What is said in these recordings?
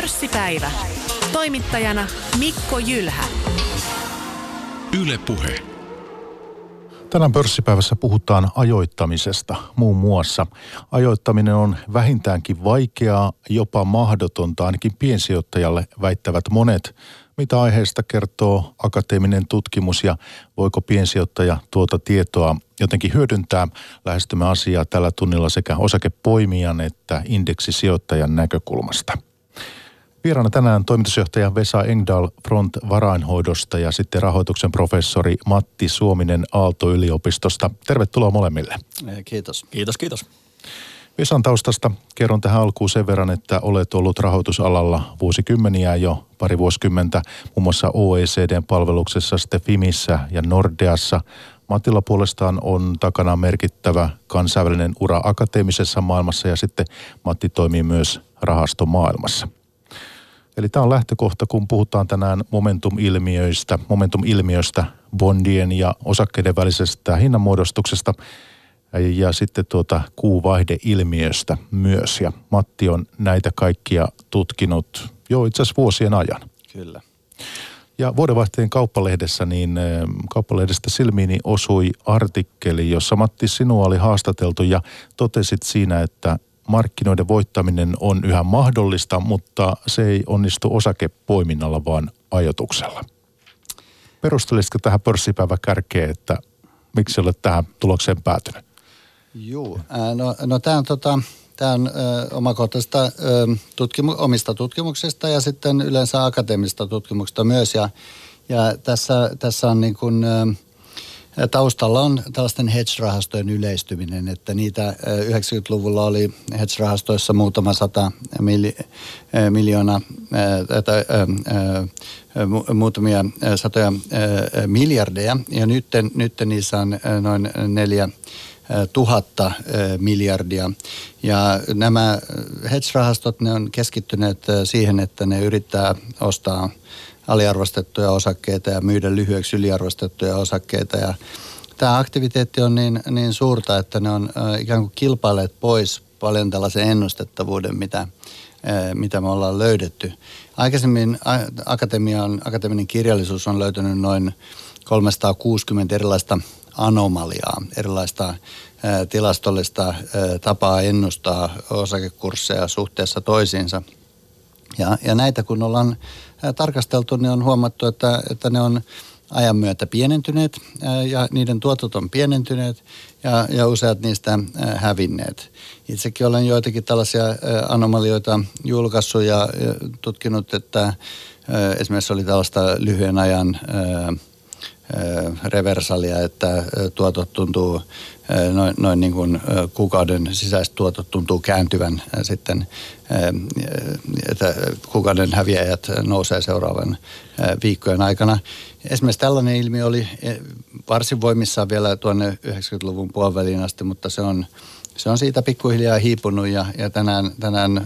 Pörssipäivä. Toimittajana Mikko Jylhä. Yle Puhe. Tänään pörssipäivässä puhutaan ajoittamisesta muun muassa. Ajoittaminen on vähintäänkin vaikeaa, jopa mahdotonta ainakin piensijoittajalle, väittävät monet. Mitä aiheesta kertoo akateeminen tutkimus ja voiko piensijoittaja tuota tietoa jotenkin hyödyntää? Lähestymme asiaa tällä tunnilla sekä osakepoimijan että indeksisijoittajan näkökulmasta. Vieraana tänään toimitusjohtaja Vesa Engdahl Front varainhoidosta ja sitten rahoituksen professori Matti Suominen Aalto-yliopistosta. Tervetuloa molemmille. Kiitos. Kiitos, kiitos. Vesan taustasta kerron tähän alkuun sen verran, että olet ollut rahoitusalalla vuosikymmeniä jo pari vuosikymmentä, muun muassa OECDn palveluksessa, sitten FIMissä ja Nordeassa. Matilla puolestaan on takana merkittävä kansainvälinen ura akateemisessa maailmassa ja sitten Matti toimii myös rahastomaailmassa. Eli tämä on lähtökohta, kun puhutaan tänään momentum-ilmiöistä, momentum-ilmiöstä, bondien ja osakkeiden välisestä hinnanmuodostuksesta ja sitten tuota kuuvaihdeilmiöstä myös. Ja Matti on näitä kaikkia tutkinut jo itse asiassa vuosien ajan. Kyllä. Ja vuodenvaihteen kauppalehdessä, niin kauppalehdestä silmiini osui artikkeli, jossa Matti sinua oli haastateltu ja totesit siinä, että markkinoiden voittaminen on yhä mahdollista, mutta se ei onnistu osakepoiminnalla, vaan ajotuksella. Perustelisitko tähän pörssipäivä kärkeen, että miksi olet tähän tulokseen päätynyt? Joo, no, no tämä on, tota, tää on ö, omakohtaisesta ö, tutkimu- omista tutkimuksista ja sitten yleensä akateemisesta tutkimuksesta myös. Ja, ja tässä, tässä on niin kuin, ö, Taustalla on tällaisten hedge-rahastojen yleistyminen, että niitä 90-luvulla oli hedge-rahastoissa muutama sata miljoonaa tai muutamia satoja miljardeja ja nyt, nyt niissä on noin neljä tuhatta miljardia. Ja nämä hedge-rahastot, ne on keskittyneet siihen, että ne yrittää ostaa aliarvostettuja osakkeita ja myydä lyhyeksi yliarvostettuja osakkeita. Ja tämä aktiviteetti on niin, niin suurta, että ne on ikään kuin kilpailleet pois paljon tällaisen ennustettavuuden, mitä, mitä me ollaan löydetty. Aikaisemmin akatemian, akateeminen kirjallisuus on löytänyt noin 360 erilaista anomaliaa, erilaista tilastollista tapaa ennustaa osakekursseja suhteessa toisiinsa. Ja, ja näitä kun ollaan tarkasteltu, niin on huomattu, että, että ne on ajan myötä pienentyneet ja niiden tuotot on pienentyneet ja, ja useat niistä hävinneet. Itsekin olen joitakin tällaisia anomalioita julkaissut ja tutkinut, että esimerkiksi oli tällaista lyhyen ajan reversalia, että tuotot tuntuu noin, noin niin kuin kuukauden sisäiset tuotot tuntuu kääntyvän sitten, että kuukauden häviäjät nousee seuraavan viikkojen aikana. Esimerkiksi tällainen ilmiö oli varsin voimissaan vielä tuonne 90-luvun puoliväliin asti, mutta se on se on siitä pikkuhiljaa hiipunut ja, ja tänään, tänään äh,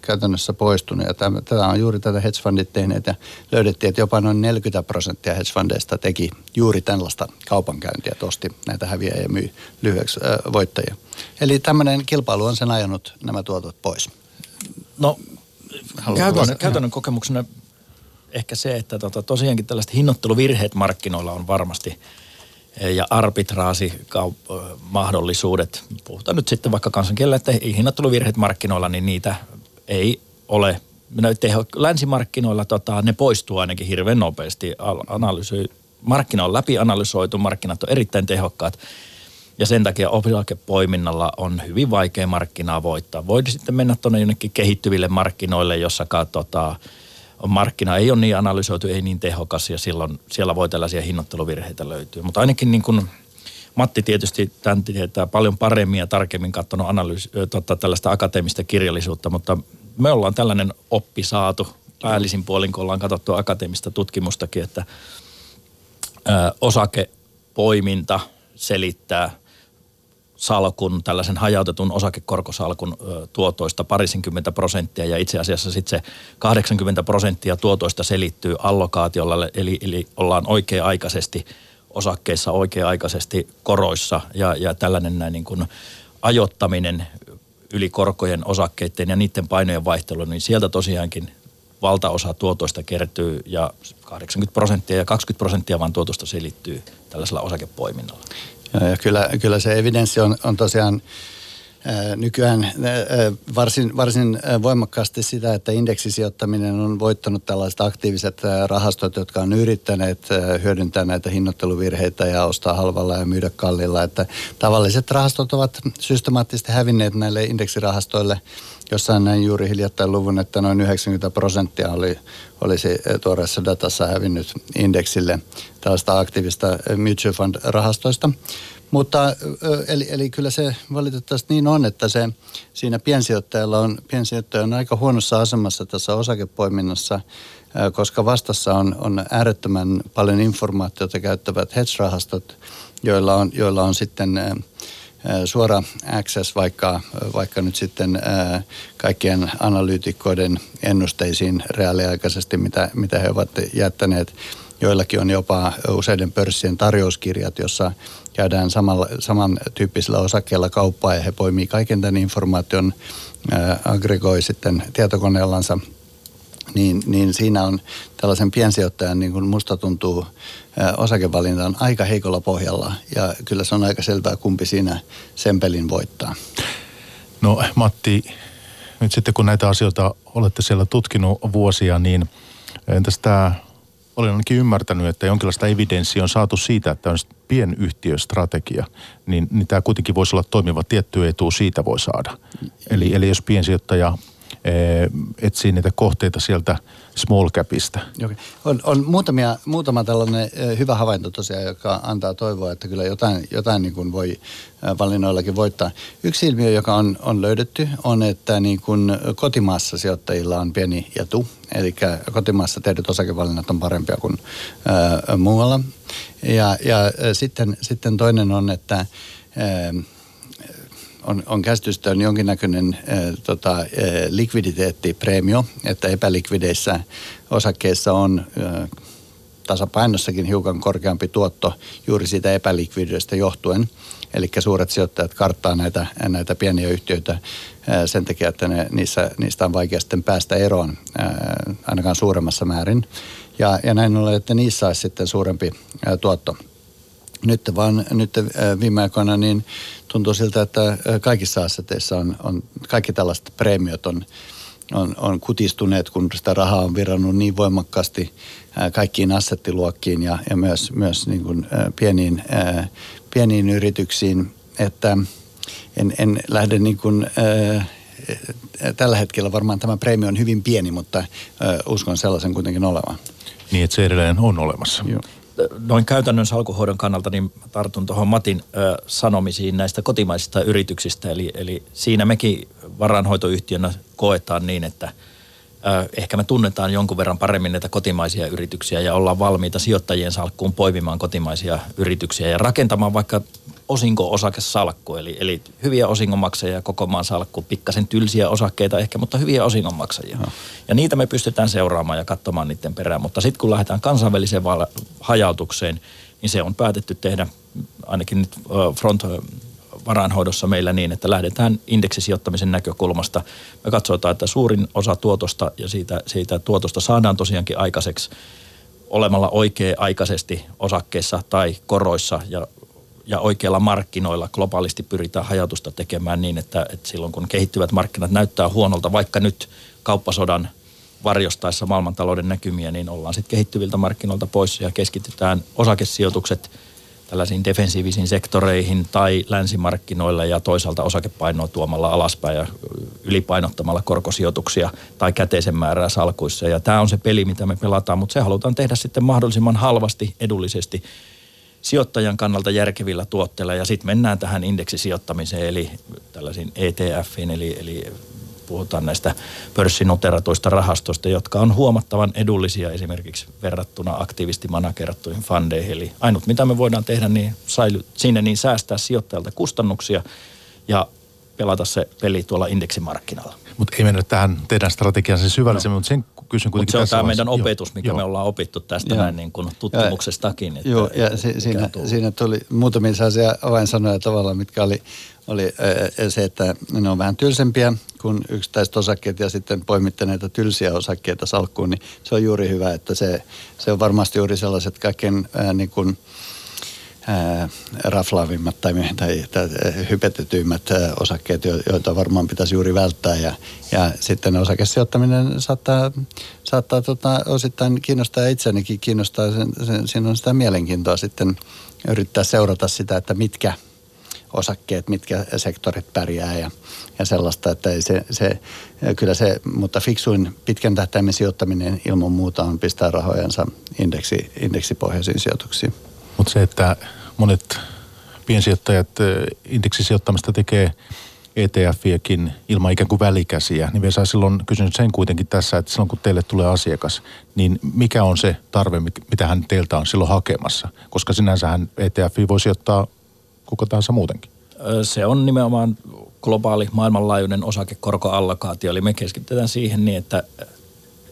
käytännössä poistunut. Ja tämä, tämä on juuri tätä hedgefundit tehneet ja löydettiin, että jopa noin 40 prosenttia hedgefundeista teki juuri tällaista kaupankäyntiä, että osti näitä häviä ja myy lyhyeksi äh, voittajia. Eli tämmöinen kilpailu on sen ajanut nämä tuotot pois. No käytännön, käytännön kokemuksena ehkä se, että tota, tosiaankin tällaiset hinnoitteluvirheet markkinoilla on varmasti – ja arbitraasimahdollisuudet. Puhutaan nyt sitten vaikka kansankielellä, että hinnoitteluvirheet markkinoilla, niin niitä ei ole. Teho, länsimarkkinoilla tota, ne poistuu ainakin hirveän nopeasti. Analysoi, markkina on läpianalysoitu, markkinat on erittäin tehokkaat. Ja sen takia osakepoiminnalla on hyvin vaikea markkinaa voittaa. Voisi sitten mennä tuonne jonnekin kehittyville markkinoille, jossa tota, markkina ei ole niin analysoitu, ei niin tehokas ja silloin siellä voi tällaisia hinnoitteluvirheitä löytyä. Mutta ainakin niin kuin Matti tietysti tämän tietää paljon paremmin ja tarkemmin katsonut analyysi, tota, tällaista akateemista kirjallisuutta, mutta me ollaan tällainen oppi saatu päällisin puolin, kun ollaan katsottu akateemista tutkimustakin, että ö, osakepoiminta selittää – salkun, tällaisen hajautetun osakekorkosalkun tuotoista parisenkymmentä prosenttia. Ja itse asiassa sitten se 80 prosenttia tuotoista selittyy allokaatiolla, eli, eli ollaan oikea-aikaisesti osakkeissa oikea-aikaisesti koroissa. Ja, ja tällainen näin niin kuin ajottaminen yli korkojen osakkeiden ja niiden painojen vaihtelu, niin sieltä tosiaankin valtaosa tuotoista kertyy ja 80 prosenttia ja 20 prosenttia vaan tuotosta selittyy tällaisella osakepoiminnalla. Ja kyllä, kyllä se evidenssi on, on tosiaan nykyään varsin, varsin voimakkaasti sitä, että indeksisijoittaminen on voittanut tällaiset aktiiviset rahastot, jotka on yrittäneet hyödyntää näitä hinnoitteluvirheitä ja ostaa halvalla ja myydä kallilla. Että tavalliset rahastot ovat systemaattisesti hävinneet näille indeksirahastoille. Jossain näin juuri hiljattain luvun, että noin 90 prosenttia oli, olisi tuoreessa datassa hävinnyt indeksille tällaista aktiivista mutual fund-rahastoista. Mutta eli, eli kyllä se valitettavasti niin on, että se siinä piensijoittajalla on, piensijoittaja on aika huonossa asemassa tässä osakepoiminnassa, koska vastassa on, on äärettömän paljon informaatiota käyttävät hedge-rahastot, joilla on, joilla on sitten suora access vaikka, vaikka nyt sitten kaikkien analyytikkoiden ennusteisiin reaaliaikaisesti, mitä, mitä he ovat jättäneet. Joillakin on jopa useiden pörssien tarjouskirjat, jossa käydään samalla, samantyyppisillä osakkeilla kauppaa ja he poimii kaiken tämän informaation, aggregoi sitten tietokoneellansa niin, niin siinä on tällaisen piensijoittajan, niin kuin musta tuntuu, osakevalinta on aika heikolla pohjalla. Ja kyllä se on aika selvää, kumpi siinä sen pelin voittaa. No Matti, nyt sitten kun näitä asioita olette siellä tutkinut vuosia, niin entäs tämä olen ainakin ymmärtänyt, että jonkinlaista evidenssiä on saatu siitä, että on pienyhtiöstrategia, niin, niin tämä kuitenkin voisi olla toimiva tietty etu, siitä voi saada. Eli, eli jos piensijoittaja Eh, etsii niitä kohteita sieltä small capista. Okay. On, on muutamia, muutama tällainen eh, hyvä havainto tosiaan, joka antaa toivoa, että kyllä jotain, jotain niin kuin voi eh, valinnoillakin voittaa. Yksi ilmiö, joka on, on löydetty, on, että niin kuin kotimaassa sijoittajilla on pieni etu. Eli kotimaassa tehdyt osakevalinnat on parempia kuin ää, muualla. Ja, ja sitten, sitten toinen on, että ää, on, on käsitys, että on jonkinnäköinen äh, tota, äh, likviditeettipreemio, että epälikvideissä osakkeissa on äh, tasapainossakin hiukan korkeampi tuotto juuri siitä epälikvidiydestä johtuen. Eli suuret sijoittajat karttaa näitä, näitä pieniä yhtiöitä sen takia, että ne, niissä, niistä on vaikea sitten päästä eroon ainakaan suuremmassa määrin. Ja, ja näin ollen, että niissä olisi sitten suurempi tuotto. Nyt vaan nyt viime aikoina niin tuntuu siltä, että kaikissa asseteissa on, on kaikki tällaiset preemiot on, on, on kutistuneet, kun sitä rahaa on virannut niin voimakkaasti kaikkiin assettiluokkiin ja, ja myös, myös niin kuin pieniin, pieniin yrityksiin, että en, en lähde niin kuin, tällä hetkellä varmaan tämä preemio on hyvin pieni, mutta uskon sellaisen kuitenkin olevan. Niin, että se edelleen on olemassa. Joo noin käytännön salkuhoidon kannalta niin tartun tuohon Matin ö, sanomisiin näistä kotimaisista yrityksistä. Eli, eli siinä mekin varanhoitoyhtiönä koetaan niin, että ö, ehkä me tunnetaan jonkun verran paremmin näitä kotimaisia yrityksiä ja ollaan valmiita sijoittajien salkkuun poimimaan kotimaisia yrityksiä ja rakentamaan vaikka osinko-osakesalkku, eli, eli hyviä osingonmaksajia koko maan salkku, pikkasen tylsiä osakkeita ehkä, mutta hyviä osingonmaksajia. No. Ja niitä me pystytään seuraamaan ja katsomaan niiden perään, mutta sitten kun lähdetään kansainväliseen val- hajautukseen, niin se on päätetty tehdä ainakin nyt front varainhoidossa meillä niin, että lähdetään indeksisijoittamisen näkökulmasta. Me katsotaan, että suurin osa tuotosta ja siitä, siitä tuotosta saadaan tosiaankin aikaiseksi olemalla oikea-aikaisesti osakkeissa tai koroissa ja ja oikeilla markkinoilla globaalisti pyritään hajautusta tekemään niin, että, että silloin kun kehittyvät markkinat näyttää huonolta, vaikka nyt kauppasodan varjostaessa maailmantalouden näkymiä, niin ollaan sitten kehittyviltä markkinoilta pois ja keskitytään osakesijoitukset tällaisiin defensiivisiin sektoreihin tai länsimarkkinoille ja toisaalta osakepainoa tuomalla alaspäin ja ylipainottamalla korkosijoituksia tai käteisen määrää salkuissa. Ja tämä on se peli, mitä me pelataan, mutta se halutaan tehdä sitten mahdollisimman halvasti, edullisesti sijoittajan kannalta järkevillä tuotteilla ja sitten mennään tähän indeksisijoittamiseen eli tällaisiin ETFiin eli, eli puhutaan näistä pörssinoteratuista rahastoista, jotka on huomattavan edullisia esimerkiksi verrattuna aktiivisesti managerattuihin fundeihin. Eli ainut mitä me voidaan tehdä, niin säily, siinä niin säästää sijoittajalta kustannuksia ja pelata se peli tuolla indeksimarkkinalla. Mutta ei mennä tähän teidän strategiaan sen syvällisemmin, no. mutta sen kysyn kuitenkin Mutta se on tässä tämä meidän opetus, mikä Joo. me ollaan opittu tästä Joo. näin niin kuin tutkimuksestakin. Että, Joo, ja si, siinä, tullut. siinä tuli muutamia sellaisia avainsanoja tavallaan, mitkä oli, oli ö, se, että ne on vähän tylsempiä kuin yksittäiset osakkeet ja sitten poimitte näitä tylsiä osakkeita salkkuun, niin se on juuri hyvä, että se, se on varmasti juuri sellaiset kaikkein ää, niin kuin, raflaavimmat tai, tai, tai hypetetyimmät osakkeet, jo- joita varmaan pitäisi juuri välttää. Ja, ja sitten osakesijoittaminen saattaa, saattaa tota, osittain kiinnostaa ja itseänikin kiinnostaa. Sen, sen, siinä on sitä mielenkiintoa sitten yrittää seurata sitä, että mitkä osakkeet, mitkä sektorit pärjää ja, ja sellaista, että ei se, se, kyllä se, mutta fiksuin pitkän tähtäimen sijoittaminen ilman muuta on pistää rahojansa indeksi, indeksipohjaisiin sijoituksiin. Mutta se, että monet piensijoittajat indeksisijoittamista tekee ETF-iäkin ilman ikään kuin välikäsiä, niin Vesa silloin kysynyt sen kuitenkin tässä, että silloin kun teille tulee asiakas, niin mikä on se tarve, mitä hän teiltä on silloin hakemassa? Koska sinänsähän ETF voi sijoittaa kuka tahansa muutenkin. Se on nimenomaan globaali maailmanlaajuinen osakekorkoallokaatio, eli me keskitytään siihen niin, että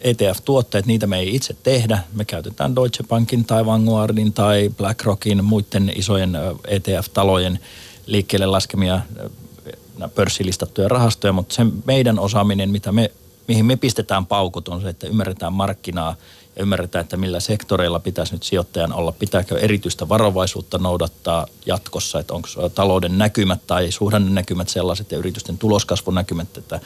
ETF-tuotteet, niitä me ei itse tehdä. Me käytetään Deutsche Bankin tai Vanguardin tai BlackRockin, muiden isojen ETF-talojen liikkeelle laskemia pörssilistattuja rahastoja, mutta se meidän osaaminen, mitä me, mihin me pistetään paukut, on se, että ymmärretään markkinaa ja ymmärretään, että millä sektoreilla pitäisi nyt sijoittajan olla. Pitääkö erityistä varovaisuutta noudattaa jatkossa, että onko talouden näkymät tai suhdannenäkymät sellaiset ja yritysten tuloskasvunäkymät, että ö,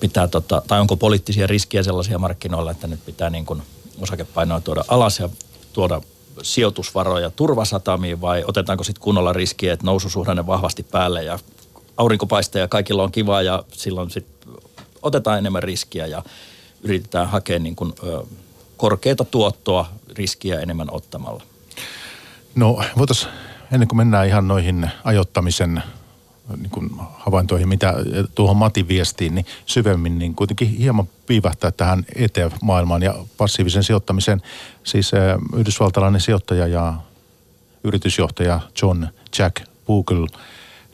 pitää, tota, tai onko poliittisia riskiä sellaisia markkinoilla, että nyt pitää niin kuin osakepainoa tuoda alas ja tuoda sijoitusvaroja turvasatamiin vai otetaanko sitten kunnolla riskiä, että noususuhdanne vahvasti päälle ja aurinko paistaa ja kaikilla on kiva ja silloin sitten otetaan enemmän riskiä ja yritetään hakea niin kuin, korkeata tuottoa riskiä enemmän ottamalla. No voitaisiin, ennen kuin mennään ihan noihin ajoittamisen niin kuin havaintoihin, mitä tuohon Matin viestiin, niin syvemmin, niin kuitenkin hieman piivähtää tähän ETF-maailmaan ja passiivisen sijoittamiseen. Siis äh, yhdysvaltalainen sijoittaja ja yritysjohtaja John Jack Bogle,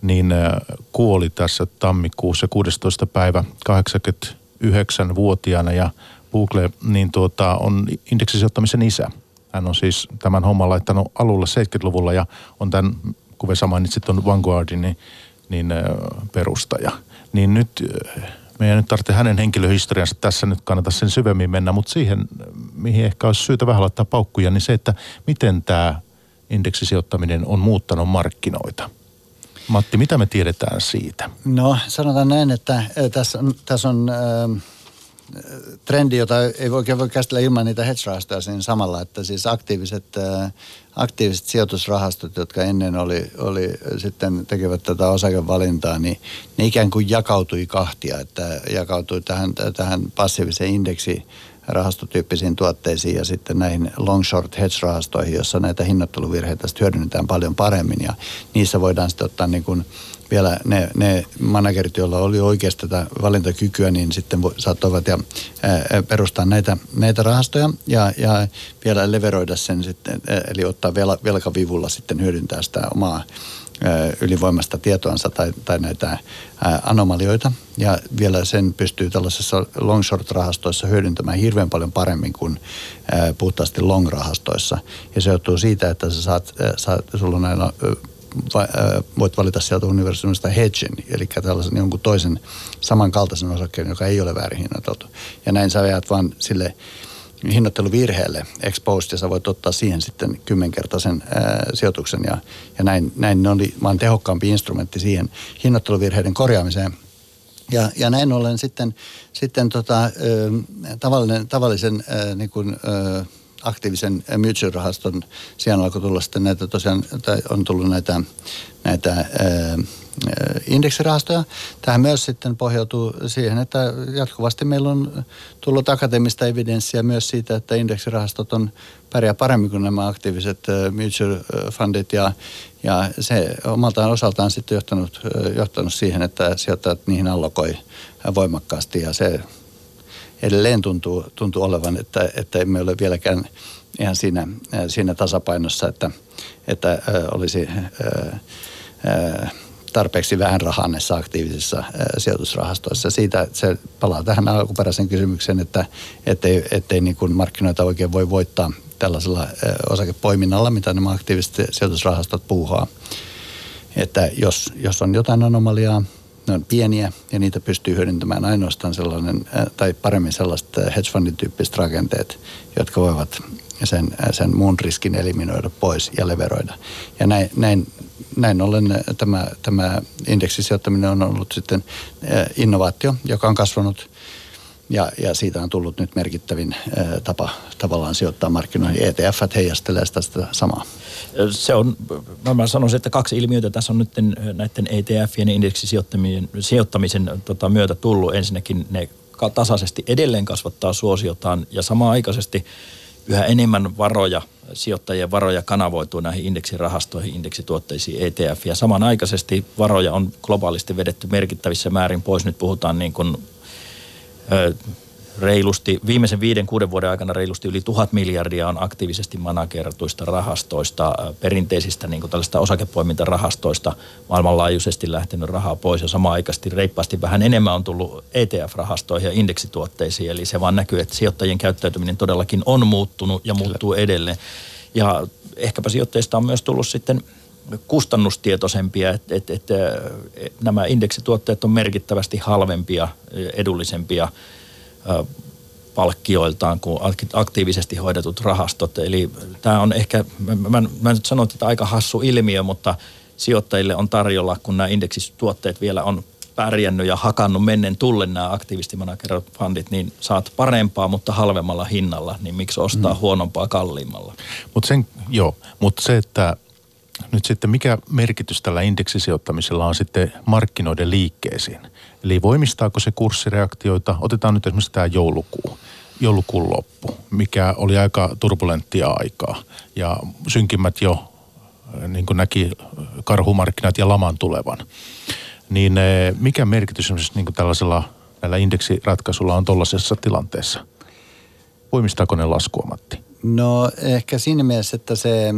niin äh, kuoli tässä tammikuussa 16. päivä 89-vuotiaana ja Bogle niin tuota, on indeksisijoittamisen isä. Hän on siis tämän homman laittanut alulle 70-luvulla ja on tämän, kun Vesa mainitsit tuon Vanguardin, niin, niin perustaja. Niin nyt meidän nyt tarvitsee hänen henkilöhistoriansa tässä nyt kannata sen syvemmin mennä, mutta siihen, mihin ehkä olisi syytä vähän laittaa paukkuja, niin se, että miten tämä indeksisijoittaminen on muuttanut markkinoita. Matti, mitä me tiedetään siitä? No sanotaan näin, että tässä tässä on äh, trendi, jota ei oikein voi käsitellä ilman niitä hedge-rahastoja siinä samalla, että siis aktiiviset, äh, aktiiviset sijoitusrahastot, jotka ennen oli, oli sitten tekevät tätä osakevalintaa, niin ne ikään kuin jakautui kahtia, että jakautui tähän, tähän passiiviseen indeksi rahastotyyppisiin tuotteisiin ja sitten näihin long short hedge-rahastoihin, jossa näitä hinnoitteluvirheitä hyödynnetään paljon paremmin ja niissä voidaan sitten ottaa niin kuin vielä ne, ne managerit, joilla oli oikeasti tätä valintakykyä, niin sitten saattoivat ja, ää, perustaa näitä, näitä rahastoja ja, ja vielä leveroida sen sitten, eli ottaa vel, velkavivulla sitten hyödyntää sitä omaa ylivoimasta tietoansa tai, tai näitä anomalioita. Ja vielä sen pystyy tällaisessa long short rahastoissa hyödyntämään hirveän paljon paremmin kuin puhtaasti long rahastoissa. Ja se johtuu siitä, että sä saat, saat sulla on voit valita sieltä universumista hedgen, eli tällaisen jonkun toisen samankaltaisen osakkeen, joka ei ole väärin hinnoiteltu. Ja näin sä jäät vaan sille hinnoitteluvirheelle exposed ja sä voit ottaa siihen sitten kymmenkertaisen ää, sijoituksen ja, ja näin, näin ne oli vaan tehokkaampi instrumentti siihen hinnoitteluvirheiden korjaamiseen. Ja, ja näin ollen sitten, sitten tota, ö, tavallinen, tavallisen ö, niin kuin, ö, aktiivisen mutual-rahaston sijaan alkoi tulla sitten näitä tosiaan, tai on tullut näitä, näitä ää, indeksirahastoja. Tähän myös sitten pohjautuu siihen, että jatkuvasti meillä on tullut akateemista evidenssiä myös siitä, että indeksirahastot on pärjää paremmin kuin nämä aktiiviset mutual fundit ja, ja se omaltaan osaltaan sitten johtanut, johtanut siihen, että sijoittajat niihin allokoi voimakkaasti ja se edelleen tuntuu, tuntuu olevan, että, että emme ole vieläkään ihan siinä, siinä tasapainossa, että, että olisi ää, ää, tarpeeksi vähän rahaa näissä aktiivisissa sijoitusrahastoissa. Siitä se palaa tähän alkuperäisen kysymykseen, että ettei, ettei niin kuin markkinoita oikein voi voittaa tällaisella osakepoiminnalla, mitä nämä aktiiviset sijoitusrahastot puuhaa. Että jos, jos on jotain anomaliaa, ne on pieniä ja niitä pystyy hyödyntämään ainoastaan sellainen, tai paremmin sellaiset hedge fundin tyyppiset rakenteet, jotka voivat sen, sen muun riskin eliminoida pois ja leveroida. Ja näin, näin, näin ollen tämä, tämä indeksisijoittaminen on ollut sitten innovaatio, joka on kasvanut ja, ja siitä on tullut nyt merkittävin tapa tavallaan sijoittaa markkinoihin. ETF heijastelee sitä samaa. Se on, mä sanoisin, että kaksi ilmiötä tässä on nyt näiden ETFien indeksisijoittamisen sijoittamisen tota, myötä tullut. Ensinnäkin ne tasaisesti edelleen kasvattaa suosiotaan ja samaan aikaisesti yhä enemmän varoja, sijoittajien varoja kanavoituu näihin indeksirahastoihin, indeksituotteisiin ETF. Ja samanaikaisesti varoja on globaalisti vedetty merkittävissä määrin pois. Nyt puhutaan niin kuin, reilusti, viimeisen viiden, kuuden vuoden aikana reilusti yli tuhat miljardia on aktiivisesti manageratuista rahastoista, perinteisistä niin tällaista osakepoimintarahastoista maailmanlaajuisesti lähtenyt rahaa pois ja samaan aikaisesti reippaasti vähän enemmän on tullut ETF-rahastoihin ja indeksituotteisiin. Eli se vaan näkyy, että sijoittajien käyttäytyminen todellakin on muuttunut ja muuttuu edelleen. Ja ehkäpä sijoittajista on myös tullut sitten kustannustietoisempia, että, että, että nämä indeksituotteet on merkittävästi halvempia, edullisempia – palkkioiltaan kuin aktiivisesti hoidetut rahastot. Eli tämä on ehkä, mä, mä nyt sanon, että aika hassu ilmiö, mutta sijoittajille on tarjolla, kun nämä indeksituotteet vielä on pärjännyt ja hakannut mennen tulle nämä aktiivisesti fundit, niin saat parempaa, mutta halvemmalla hinnalla, niin miksi ostaa mm. huonompaa kalliimmalla? Mutta joo, mutta se, että nyt sitten mikä merkitys tällä indeksisijoittamisella on sitten markkinoiden liikkeisiin? Eli voimistaako se kurssireaktioita? Otetaan nyt esimerkiksi tämä joulukuu, joulukuun loppu, mikä oli aika turbulenttia aikaa. Ja synkimmät jo niin kuin näki karhumarkkinat ja laman tulevan. Niin eh, mikä merkitys esimerkiksi niin kuin tällaisella näillä indeksiratkaisulla on tuollaisessa tilanteessa? Voimistaako ne laskua, Matti? No ehkä siinä mielessä, että se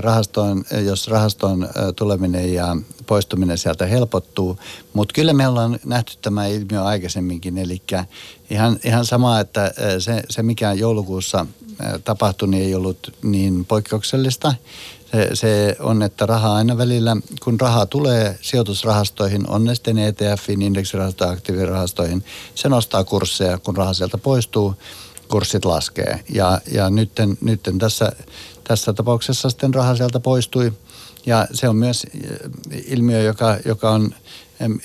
rahastoon, jos rahastoon tuleminen ja poistuminen sieltä helpottuu. Mutta kyllä me ollaan nähty tämä ilmiö aikaisemminkin, eli ihan, ihan sama, että se, se mikä joulukuussa tapahtui, niin ei ollut niin poikkeuksellista. Se, se on, että rahaa aina välillä, kun rahaa tulee sijoitusrahastoihin, on ne sitten ETFin, indeksirahastoihin, aktiivirahastoihin, se nostaa kursseja, kun raha sieltä poistuu, kurssit laskee. Ja, ja nytten tässä tässä tapauksessa sitten raha sieltä poistui. Ja se on myös eh, ilmiö, joka, joka on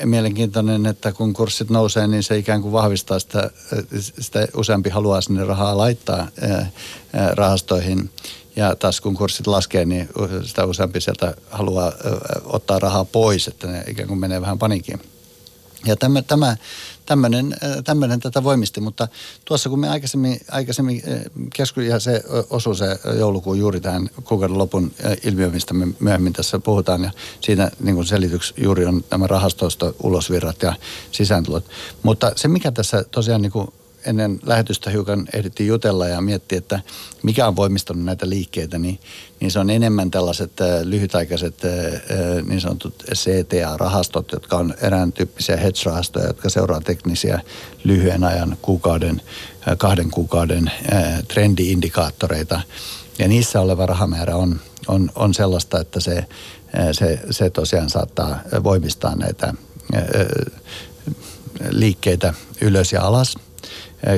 mielenkiintoinen, että kun kurssit nousee, niin se ikään kuin vahvistaa sitä, eh, sitä useampi haluaa sinne rahaa laittaa eh, rahastoihin. Ja taas kun kurssit laskee, niin sitä useampi sieltä haluaa ottaa rahaa pois, että ne ikään kuin menee vähän panikiin. Ja tämä, tämä tämmöinen, tämmöinen tätä voimisti, mutta tuossa kun me aikaisemmin, aikaisemmin keskustelin, ja se osui se joulukuun juuri tähän kuukauden lopun ilmiö, mistä me myöhemmin tässä puhutaan, ja siinä niin kuin selityksi juuri on nämä rahastoista ulosvirrat ja sisääntulot. Mutta se, mikä tässä tosiaan niin kuin ennen lähetystä hiukan ehdittiin jutella ja miettiä, että mikä on voimistanut näitä liikkeitä, niin, niin se on enemmän tällaiset äh, lyhytaikaiset äh, äh niin sanotut CTA-rahastot, jotka on erään tyyppisiä hedge-rahastoja, jotka seuraa teknisiä lyhyen ajan kuukauden, kahden kuukauden trendi-indikaattoreita. Ja niissä oleva rahamäärä on, on, on sellaista, että se, se, se tosiaan saattaa voimistaa näitä liikkeitä ylös ja alas –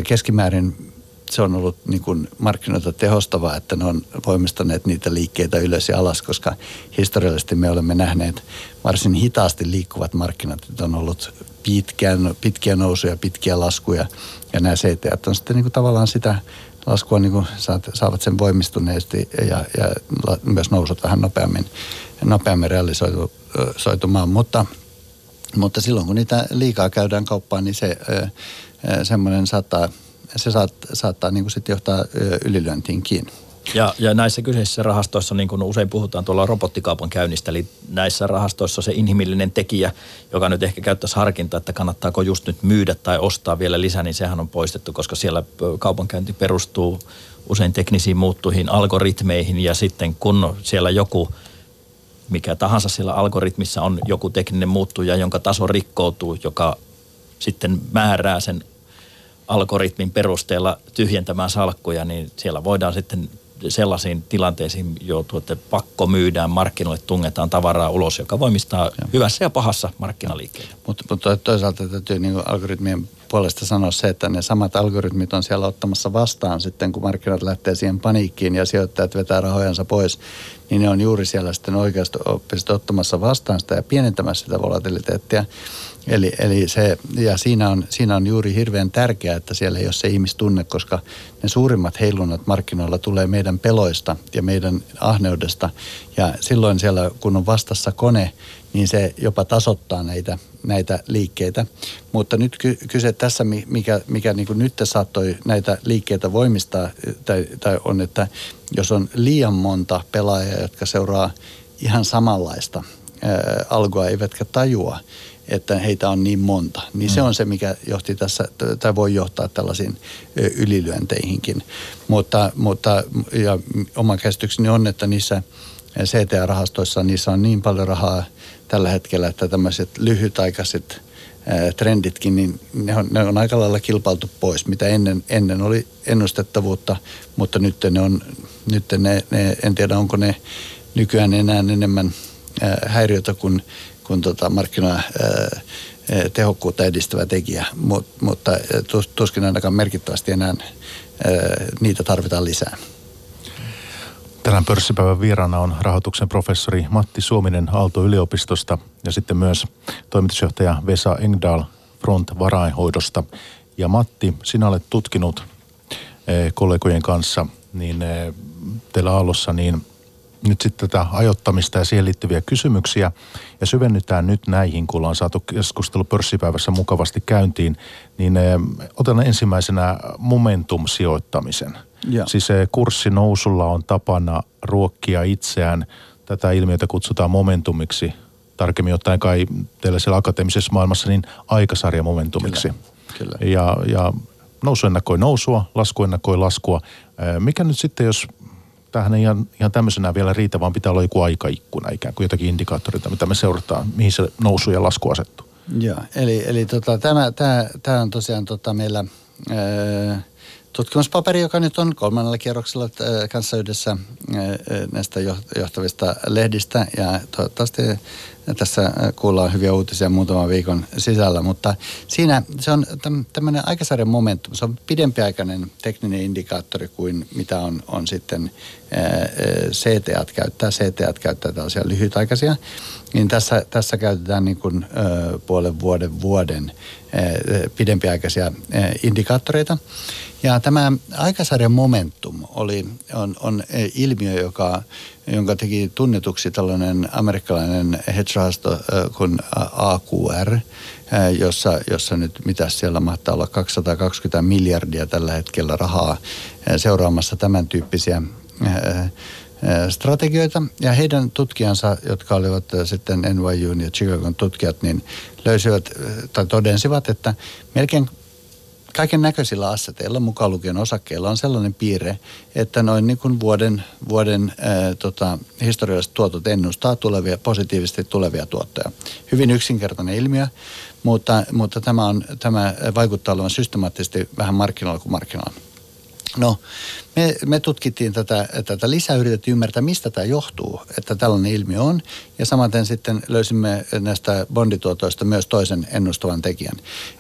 keskimäärin se on ollut niin kuin markkinoita tehostavaa, että ne on voimistaneet niitä liikkeitä ylös ja alas, koska historiallisesti me olemme nähneet varsin hitaasti liikkuvat markkinat, että on ollut pitkään, pitkiä nousuja, pitkiä laskuja ja nämä CT on sitten niin kuin tavallaan sitä laskua niin kuin saavat sen voimistuneesti ja, ja myös nousut vähän nopeammin, nopeammin realisoitumaan, mutta, mutta silloin kun niitä liikaa käydään kauppaan, niin se semmoinen saattaa, se saat, saattaa niin kuin sitten johtaa ylilyöntiin kiinni. Ja, ja näissä kyseisissä rahastoissa, niin kuin usein puhutaan tuolla robottikaupan käynnistä, eli näissä rahastoissa se inhimillinen tekijä, joka nyt ehkä käyttäisi harkintaa, että kannattaako just nyt myydä tai ostaa vielä lisää, niin sehän on poistettu, koska siellä kaupankäynti perustuu usein teknisiin muuttuihin algoritmeihin ja sitten kun siellä joku mikä tahansa siellä algoritmissa on joku tekninen muuttuja, jonka taso rikkoutuu, joka sitten määrää sen algoritmin perusteella tyhjentämään salkkuja, niin siellä voidaan sitten sellaisiin tilanteisiin joutua, että pakko myydään, markkinoille tungetaan tavaraa ulos, joka voimistaa ja. hyvässä ja pahassa markkinaliikkeitä. Mutta, mutta toisaalta täytyy niin algoritmien puolesta sanoa se, että ne samat algoritmit on siellä ottamassa vastaan sitten, kun markkinat lähtee siihen paniikkiin ja sijoittajat vetää rahojansa pois, niin ne on juuri siellä sitten oikeasti ottamassa vastaan sitä ja pienentämässä sitä volatiliteettia. Eli, eli se, ja siinä on, siinä on juuri hirveän tärkeää, että siellä ei ole se ihmistunne, koska ne suurimmat heilunnat markkinoilla tulee meidän peloista ja meidän ahneudesta. Ja silloin siellä, kun on vastassa kone, niin se jopa tasoittaa näitä, näitä liikkeitä. Mutta nyt kyse tässä, mikä, mikä niin kuin nyt saattoi näitä liikkeitä voimistaa, tai, tai on, että jos on liian monta pelaajaa, jotka seuraa ihan samanlaista ää, algoa, eivätkä tajua, että heitä on niin monta. Niin mm. se on se, mikä johti tässä, tai voi johtaa tällaisiin ylilyönteihinkin. Mutta, mutta ja oma käsitykseni on, että niissä CTA-rahastoissa niissä on niin paljon rahaa tällä hetkellä, että tämmöiset lyhytaikaiset trenditkin, niin ne on, ne on aika lailla kilpailtu pois, mitä ennen, ennen oli ennustettavuutta, mutta nyt ne on, nyt ne, ne, en tiedä onko ne nykyään enää enemmän häiriötä kuin kuin tota markkinoilla tehokkuutta edistävä tekijä, Mut, mutta tuskin ainakaan merkittävästi enää niitä tarvitaan lisää. Tänään pörssipäivän vieraana on rahoituksen professori Matti Suominen Aalto-yliopistosta ja sitten myös toimitusjohtaja Vesa Engdahl Front varainhoidosta. Ja Matti, sinä olet tutkinut kollegojen kanssa niin teillä Aallossa niin nyt sitten tätä ajoittamista ja siihen liittyviä kysymyksiä. Ja syvennytään nyt näihin, kun ollaan saatu keskustelu pörssipäivässä mukavasti käyntiin. Niin eh, otan ensimmäisenä momentum-sijoittamisen. Ja. Siis eh, kurssinousulla on tapana ruokkia itseään. Tätä ilmiötä kutsutaan momentumiksi. Tarkemmin ottaen kai teillä siellä akateemisessa maailmassa niin aikasarjamomentumiksi. Kyllä. Kyllä. Ja, ja nousu ennakoi nousua, lasku ennakoi laskua. Eh, mikä nyt sitten, jos tämähän ei ihan, ihan tämmöisenä vielä riitä, vaan pitää olla joku aikaikkuna ikään kuin jotakin indikaattoreita, mitä me seurataan, mihin se nousu ja lasku asettuu. Joo, eli, eli tota, tämä, tämä, tämä on tosiaan tota meillä ää, tutkimuspaperi, joka nyt on kolmannella kierroksella ää, kanssa yhdessä ää, näistä johtavista lehdistä ja toivottavasti tässä kuullaan hyviä uutisia muutaman viikon sisällä, mutta siinä se on tämmöinen aikasarjan momentum. Se on pidempiaikainen tekninen indikaattori kuin mitä on, on sitten CTA käyttää. CTA käyttää tällaisia lyhytaikaisia. Niin tässä, tässä käytetään niin kuin, puolen vuoden vuoden pidempiaikaisia indikaattoreita. Ja tämä aikasarjan momentum oli, on, on ilmiö, joka, jonka teki tunnetuksi tällainen amerikkalainen hedge-rahasto kuin AQR, jossa, jossa nyt mitä siellä mahtaa olla 220 miljardia tällä hetkellä rahaa seuraamassa tämän tyyppisiä strategioita. Ja heidän tutkijansa, jotka olivat sitten NYU ja Chicagon tutkijat, niin löysivät tai todensivat, että melkein kaiken näköisillä asseteilla, mukaan lukien osakkeilla, on sellainen piirre, että noin niin kuin vuoden, vuoden ää, tota, historialliset tuotot ennustaa tulevia, positiivisesti tulevia tuottoja. Hyvin yksinkertainen ilmiö, mutta, mutta tämä, on, tämä vaikuttaa olevan systemaattisesti vähän markkinoilla kuin markkinoilla. No, me, me tutkittiin tätä, tätä lisää, yritettiin ymmärtää, mistä tämä johtuu, että tällainen ilmiö on. Ja samaten sitten löysimme näistä bondituotoista myös toisen ennustavan tekijän.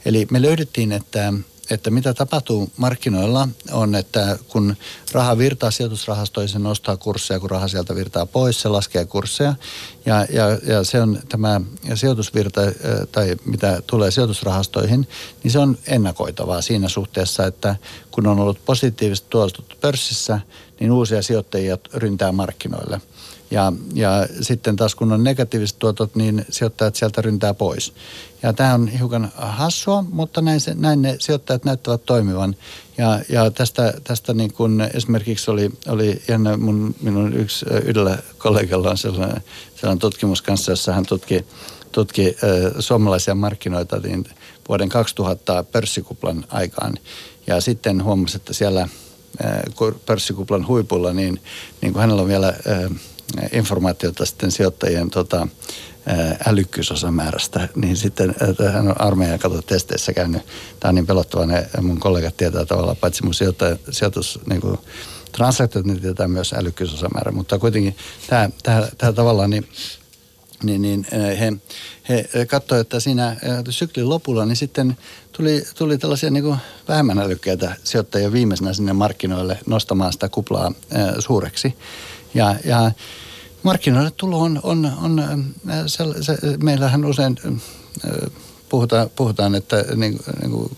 Eli me löydettiin, että että mitä tapahtuu markkinoilla on, että kun raha virtaa sijoitusrahastoihin, se nostaa kursseja, kun raha sieltä virtaa pois, se laskee kursseja. Ja, ja, ja se on tämä sijoitusvirta, tai mitä tulee sijoitusrahastoihin, niin se on ennakoitavaa siinä suhteessa, että kun on ollut positiiviset tuotot pörssissä, niin uusia sijoittajia ryntää markkinoille – ja, ja sitten taas kun on negatiiviset tuotot, niin sijoittajat sieltä ryntää pois. Ja tämä on hiukan hassua, mutta näin, se, näin ne sijoittajat näyttävät toimivan. Ja, ja tästä, tästä niin kun esimerkiksi oli, oli jännä, mun, minun yksi yhdellä kollegalla on sellainen, sellainen tutkimus kanssa, jossa hän tutki, tutki äh, suomalaisia markkinoita niin vuoden 2000 pörssikuplan aikaan. Ja sitten huomasi, että siellä äh, pörssikuplan huipulla, niin, niin kuin hänellä on vielä äh, informaatiota sitten sijoittajien tota, älykkyysosamäärästä, niin sitten hän on armeijan kato testeissä käynyt. Tämä on niin pelottava, ne mun kollegat tietää tavallaan, paitsi mun sijoittaja, sijoitus, niin kuin, transaktiot, niin tietää myös älykkyysosamäärä, mutta kuitenkin tämä, tämä, tämä tavallaan niin niin, niin he, he katsoivat, että siinä syklin lopulla niin sitten tuli, tuli tällaisia niin kuin vähemmän älykkäitä sijoittajia viimeisenä sinne markkinoille nostamaan sitä kuplaa suureksi. Ja, ja markkinoille tulo on, on, on se, se, meillähän usein puhutaan, puhutaan että niin, niin kuin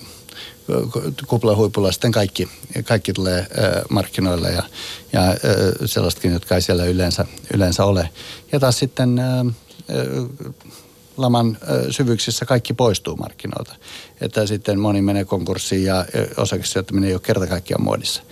kuplahuipulla sitten kaikki, kaikki tulee markkinoille ja, ja sellaisetkin, jotka ei siellä yleensä, yleensä ole. Ja taas sitten laman syvyyksissä kaikki poistuu markkinoilta. Että sitten moni menee konkurssiin ja osakesijoittaminen ei ole kerta kaikkiaan muodissa.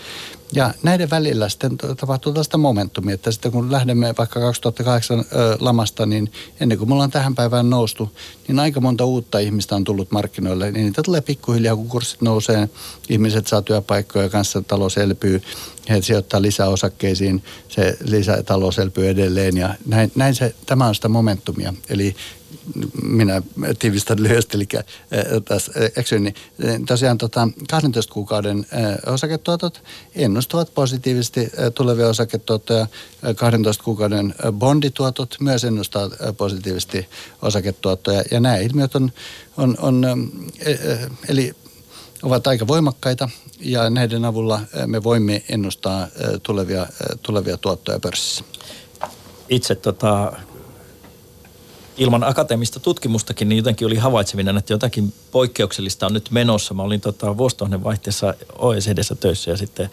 Ja näiden välillä sitten tapahtuu tästä momentumia, että sitten kun lähdemme vaikka 2008 ö, lamasta, niin ennen kuin me ollaan tähän päivään noustu, niin aika monta uutta ihmistä on tullut markkinoille. Niin niitä tulee pikkuhiljaa, kun kurssit nousee, ihmiset saa työpaikkoja, kanssa talous elpyy, he sijoittaa lisää osakkeisiin, se lisätalous elpyy edelleen ja näin, näin se, tämä on sitä momentumia. Eli minä tiivistän lyhyesti, eli tässä eksyin, niin tosiaan tota, 12 kuukauden osaketuotot ennustavat positiivisesti tulevia osaketuottoja. 12 kuukauden bondituotot myös ennustavat positiivisesti osaketuottoja. Ja nämä ilmiöt on, on, on eli ovat aika voimakkaita ja näiden avulla me voimme ennustaa tulevia, tulevia tuottoja pörssissä. Itse tota, ilman akateemista tutkimustakin, niin jotenkin oli havaitseminen, että jotakin poikkeuksellista on nyt menossa. Mä olin tota, vuosituhannen vaihteessa OECDssä töissä ja sitten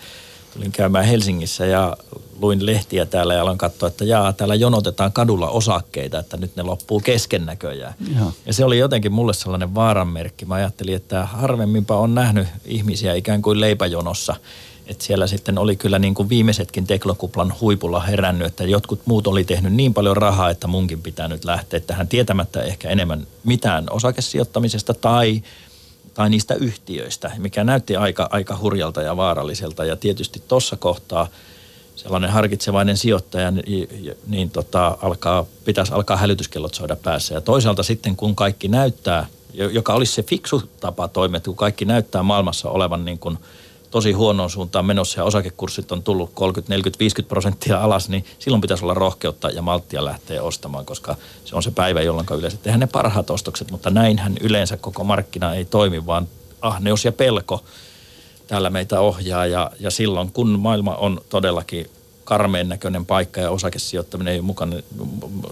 tulin käymään Helsingissä ja luin lehtiä täällä ja aloin katsoa, että jaa, täällä jonotetaan kadulla osakkeita, että nyt ne loppuu kesken näköjään. Ja. ja se oli jotenkin mulle sellainen vaaranmerkki. Mä ajattelin, että harvemminpa on nähnyt ihmisiä ikään kuin leipäjonossa – että siellä sitten oli kyllä niin kuin viimeisetkin teklokuplan huipulla herännyt, että jotkut muut oli tehnyt niin paljon rahaa, että munkin pitää nyt lähteä tähän tietämättä ehkä enemmän mitään osakesijoittamisesta tai, tai niistä yhtiöistä, mikä näytti aika, aika hurjalta ja vaaralliselta. Ja tietysti tuossa kohtaa sellainen harkitsevainen sijoittaja, niin, niin tota, alkaa, pitäisi alkaa hälytyskellot soida päässä. Ja toisaalta sitten kun kaikki näyttää, joka olisi se fiksu tapa toimia, kun kaikki näyttää maailmassa olevan niin kuin – tosi huonoon suuntaan menossa ja osakekurssit on tullut 30, 40, 50 prosenttia alas, niin silloin pitäisi olla rohkeutta ja malttia lähteä ostamaan, koska se on se päivä, jolloin yleensä tehdään ne parhaat ostokset, mutta näinhän yleensä koko markkina ei toimi, vaan ahneus ja pelko täällä meitä ohjaa ja, ja silloin kun maailma on todellakin karmeen näköinen paikka ja osakesijoittaminen ei ole mukana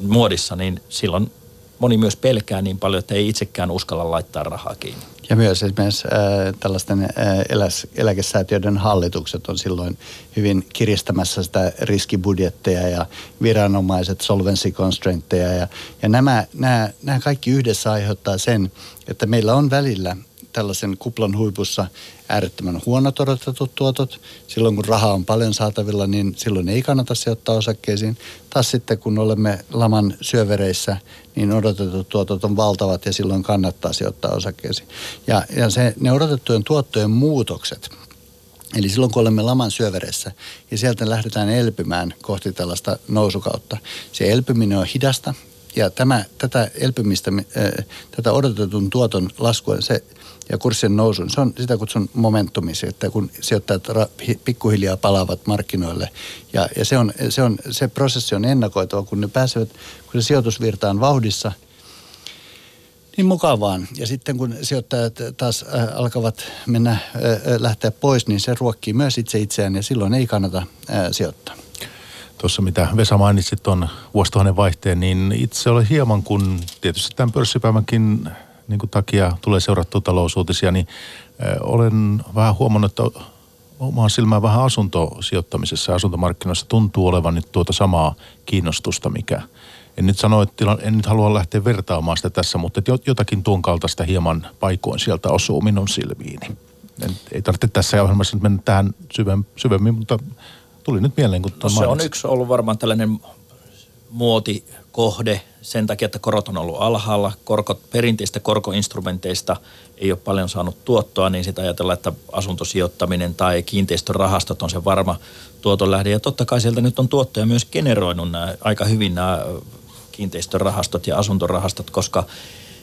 muodissa, niin silloin moni myös pelkää niin paljon, että ei itsekään uskalla laittaa rahaa kiinni. Ja myös esimerkiksi äh, tällaisten äh, eläs, eläkesäätiöiden hallitukset on silloin hyvin kiristämässä sitä riskibudjetteja ja viranomaiset solvency constraintteja. Ja, ja nämä, nämä, nämä kaikki yhdessä aiheuttaa sen, että meillä on välillä tällaisen kuplan huipussa äärettömän huonot odotetut tuotot. Silloin kun rahaa on paljon saatavilla, niin silloin ei kannata sijoittaa osakkeisiin. Taas sitten kun olemme laman syövereissä, niin odotetut tuotot on valtavat ja silloin kannattaa sijoittaa osakkeisiin. Ja, ja se, ne odotettujen tuottojen muutokset, Eli silloin kun olemme laman syövereissä ja sieltä lähdetään elpymään kohti tällaista nousukautta, se elpyminen on hidasta ja tämä, tätä elpymistä, tätä odotetun tuoton laskua, se ja kurssien nousun. Se on sitä kutsun momentumisi, että kun sijoittajat pikkuhiljaa palaavat markkinoille. Ja, ja se, on, se, on, se prosessi on ennakoitava, kun ne pääsevät, kun se sijoitusvirta on vauhdissa, niin mukavaan. Ja sitten kun sijoittajat taas äh, alkavat mennä, äh, lähteä pois, niin se ruokkii myös itse itseään ja silloin ei kannata äh, sijoittaa. Tuossa mitä Vesa mainitsit tuon vuosituhannen vaihteen, niin itse olen hieman, kun tietysti tämän pörssipäivänkin niin kuin takia tulee seurattua talousuutisia, niin olen vähän huomannut, että omaan silmään vähän asuntosijoittamisessa ja asuntomarkkinoissa tuntuu olevan nyt tuota samaa kiinnostusta, mikä en nyt sano, että en nyt halua lähteä vertaamaan sitä tässä, mutta jotakin tuon kaltaista hieman paikoin sieltä osuu minun silmiini. En, ei tarvitse tässä ohjelmassa nyt mennä tähän syvemmin, mutta tuli nyt mieleen, kun no, se on yksi ollut varmaan tällainen muoti kohde sen takia, että korot on ollut alhaalla. Korkot, perinteistä korkoinstrumenteista ei ole paljon saanut tuottoa, niin sitä ajatellaan, että asuntosijoittaminen tai kiinteistörahastot on se varma tuoton lähde. Ja totta kai sieltä nyt on tuottoja myös generoinut nämä, aika hyvin nämä kiinteistörahastot ja asuntorahastot, koska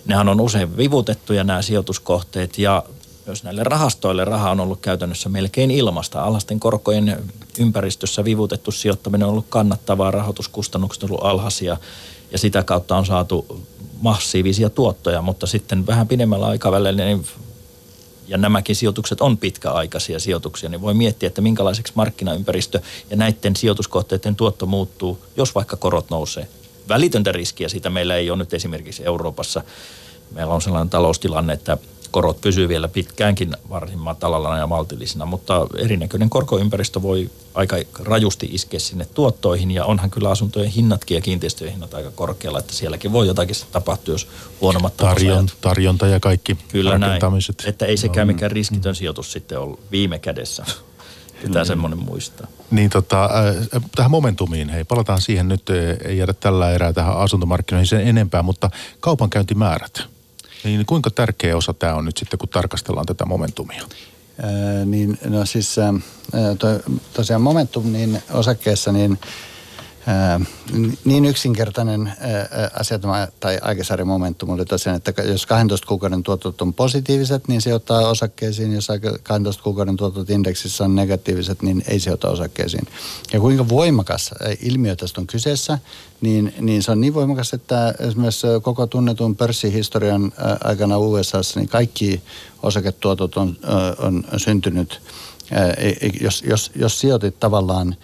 nehän on usein vivutettuja nämä sijoituskohteet ja myös näille rahastoille raha on ollut käytännössä melkein ilmasta. Alhaisten korkojen ympäristössä vivutettu sijoittaminen on ollut kannattavaa, rahoituskustannukset on ollut alhaisia ja sitä kautta on saatu massiivisia tuottoja, mutta sitten vähän pidemmällä aikavälillä niin ja nämäkin sijoitukset on pitkäaikaisia sijoituksia, niin voi miettiä, että minkälaiseksi markkinaympäristö ja näiden sijoituskohteiden tuotto muuttuu, jos vaikka korot nousee. Välitöntä riskiä siitä meillä ei ole nyt esimerkiksi Euroopassa. Meillä on sellainen taloustilanne, että korot pysyy vielä pitkäänkin varsin matalalla ja maltillisina, mutta erinäköinen korkoympäristö voi aika rajusti iskeä sinne tuottoihin ja onhan kyllä asuntojen hinnatkin ja kiinteistöjen hinnat aika korkealla, että sielläkin voi jotakin tapahtua, jos huonommat Tarjon, Tarjonta ja kaikki Kyllä näin, että ei sekään mikään riskitön sijoitus sitten ole viime kädessä. Pitää mm. semmoinen muistaa. Niin tota, äh, tähän momentumiin, hei, palataan siihen nyt, ei jäädä tällä erää tähän asuntomarkkinoihin sen enempää, mutta kaupankäyntimäärät – niin kuinka tärkeä osa tämä on nyt sitten, kun tarkastellaan tätä momentumia? Niin, no siis tosiaan momentum niin osakkeessa, niin niin yksinkertainen asia tai aikasarja momentum oli tosiaan, että jos 12 kuukauden tuotot on positiiviset, niin se ottaa osakkeisiin. Jos 12 kuukauden tuotot indeksissä on negatiiviset, niin ei se ota osakkeisiin. Ja kuinka voimakas ilmiö tästä on kyseessä, niin, niin se on niin voimakas, että esimerkiksi koko tunnetun pörssihistorian aikana USAssa, niin kaikki osaketuotot on, on syntynyt, jos, jos, jos sijoitit tavallaan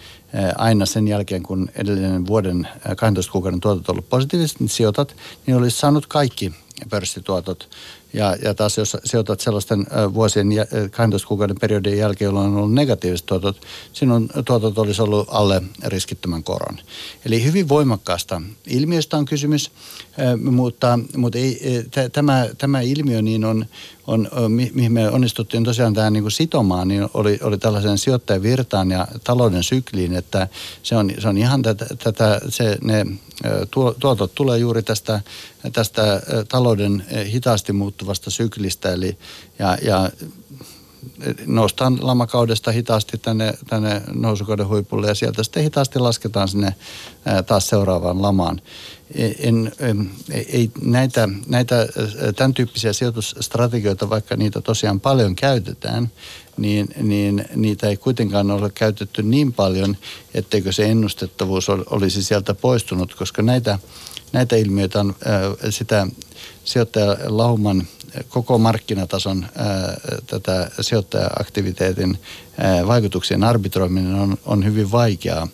aina sen jälkeen, kun edellinen vuoden 12 kuukauden tuotot ollut positiiviset, niin sijoitat, niin olisi saanut kaikki pörssituotot ja, ja taas jos sijoitat sellaisten vuosien 12 kuukauden periodin jälkeen, jolloin on ollut negatiiviset tuotot, sinun tuotot olisi ollut alle riskittömän koron. Eli hyvin voimakkaasta ilmiöstä on kysymys, mutta, mutta ei, tämä, tämä ilmiö niin on, on, mihin me onnistuttiin tosiaan tähän niin sitomaan, niin oli, oli tällaisen sijoittajavirtaan ja talouden sykliin, että se on, se on ihan tätä, tätä se, ne tuotot tulee juuri tästä, tästä talouden hitaasti muuttuvasta syklistä, eli ja, ja noustaan lamakaudesta hitaasti tänne, tänne nousukauden huipulle ja sieltä sitten hitaasti lasketaan sinne taas seuraavaan lamaan. En, ei näitä, näitä tämän tyyppisiä sijoitusstrategioita, vaikka niitä tosiaan paljon käytetään, niin, niin niitä ei kuitenkaan ole käytetty niin paljon, etteikö se ennustettavuus olisi sieltä poistunut, koska näitä, näitä ilmiöitä on sitä sijoittajalauman koko markkinatason tätä sijoittaja-aktiviteetin vaikutuksien arbitra,oiminen on, on hyvin vaikeaa,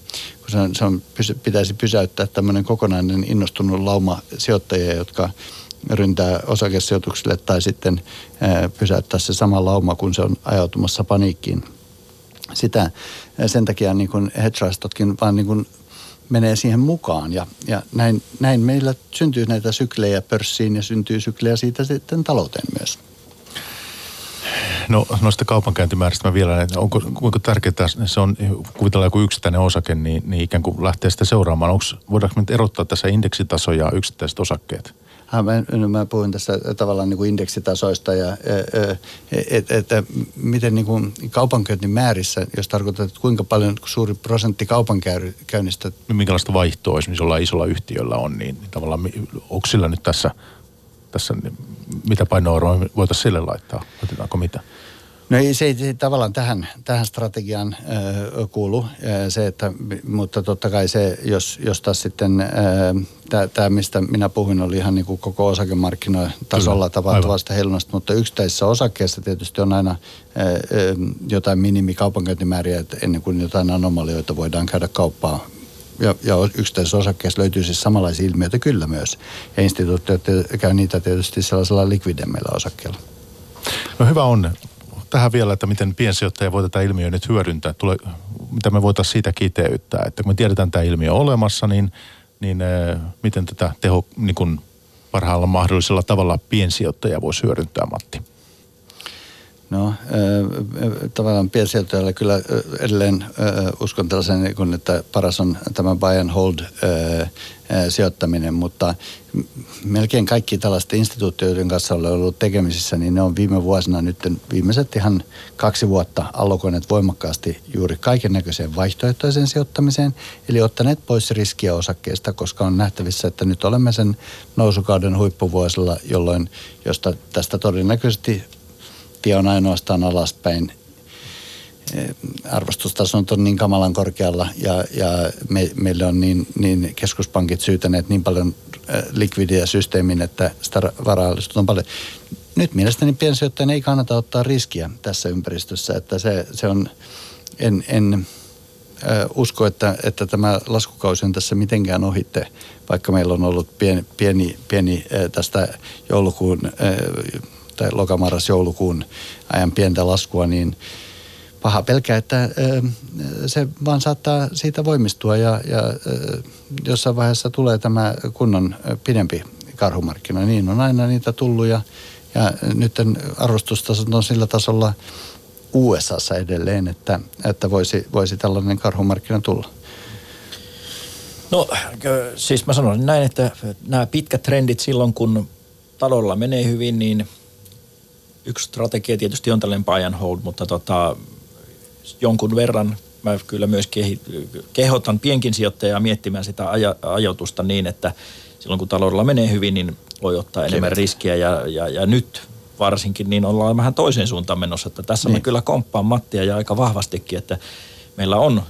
kun se, on, se on, pitäisi pysäyttää tämmöinen kokonainen innostunut lauma sijoittajia, jotka ryntää osakesijoituksille tai sitten ää, pysäyttää se sama lauma, kun se on ajautumassa paniikkiin. Sitä sen takia niin kuin hedge vaan niin kuin menee siihen mukaan. Ja, ja näin, näin meillä syntyy näitä syklejä pörssiin ja syntyy syklejä siitä sitten talouteen myös. No noista kaupankäyntimääristä mä vielä, että onko, kuinka tärkeää se on, kuvitellaan joku yksittäinen osake, niin, niin ikään kuin lähtee sitä seuraamaan. Onko, voidaanko me erottaa tässä indeksitaso ja yksittäiset osakkeet? Ah, mä, mä puhuin tässä tavallaan niin kuin indeksitasoista ja että et, et, miten niin kuin kaupankäyntimäärissä, jos tarkoitat, että kuinka paljon suuri prosentti kaupankäynnistä. No, minkälaista vaihtoa esimerkiksi jollain isolla yhtiöllä on, niin, niin tavallaan onko sillä nyt tässä, tässä mitä painoarvoa voitaisiin sille laittaa? Otetaanko mitä? No ei, se ei, se ei tavallaan tähän, tähän strategiaan ö, kuulu se, että, mutta totta kai se, jos, jos taas sitten tämä, mistä minä puhuin, oli ihan niin kuin koko osakemarkkinoiden tasolla tapahtuvasta heilunasta, mutta yksittäisissä osakkeissa tietysti on aina ö, jotain minimikaupankäyntimääriä, että ennen kuin jotain anomalioita voidaan käydä kauppaa ja, ja yksittäisissä osakkeissa löytyy siis samanlaisia ilmiöitä kyllä myös. Ja instituutiot käy niitä tietysti sellaisella likvidemmillä osakkeilla. No hyvä on tähän vielä, että miten piensijoittaja voi tätä ilmiöä nyt hyödyntää, tule, mitä me voitaisiin siitä kiteyttää. Että kun me tiedetään tämä ilmiö olemassa, niin, niin äh, miten tätä teho niin kuin parhaalla mahdollisella tavalla piensijoittaja voisi hyödyntää, Matti? No, tavallaan piensijoittajalla kyllä edelleen uskon tällaisen, niin että paras on tämä buy and hold sijoittaminen, mutta melkein kaikki tällaiset instituutioiden kanssa olen ollut tekemisissä, niin ne on viime vuosina nyt viimeiset ihan kaksi vuotta allokoineet voimakkaasti juuri kaiken näköiseen vaihtoehtoiseen sijoittamiseen, eli ottaneet pois riskiä osakkeista, koska on nähtävissä, että nyt olemme sen nousukauden huippuvuosilla, jolloin josta tästä todennäköisesti tie on ainoastaan alaspäin. Arvostustasot on niin kamalan korkealla ja, ja me, meille on niin, niin keskuspankit syytäneet niin paljon likvidiä systeemin, että sitä varallisuutta on paljon. Nyt mielestäni piensijoittajan ei kannata ottaa riskiä tässä ympäristössä, että se, se on, en, en usko, että, että tämä laskukausi on tässä mitenkään ohitte, vaikka meillä on ollut pieni, pieni, pieni tästä joulukuun tai lokamarras joulukuun ajan pientä laskua, niin paha pelkää, että se vaan saattaa siitä voimistua ja, ja jossain vaiheessa tulee tämä kunnon pidempi karhumarkkina. Niin on aina niitä tullut ja, ja nyt arvostustasot on sillä tasolla USAssa edelleen, että, että voisi, voisi tällainen karhumarkkina tulla. No siis mä sanoisin näin, että nämä pitkät trendit silloin kun talolla menee hyvin, niin – yksi strategia tietysti on tällainen buy and hold, mutta tota, jonkun verran mä kyllä myös kehotan pienkin sijoittajaa miettimään sitä aj- ajoitusta niin, että silloin kun taloudella menee hyvin, niin voi ottaa enemmän riskiä ja, ja, ja nyt varsinkin niin ollaan vähän toiseen suuntaan menossa. Että tässä niin. mä kyllä komppaan Mattia ja aika vahvastikin, että meillä on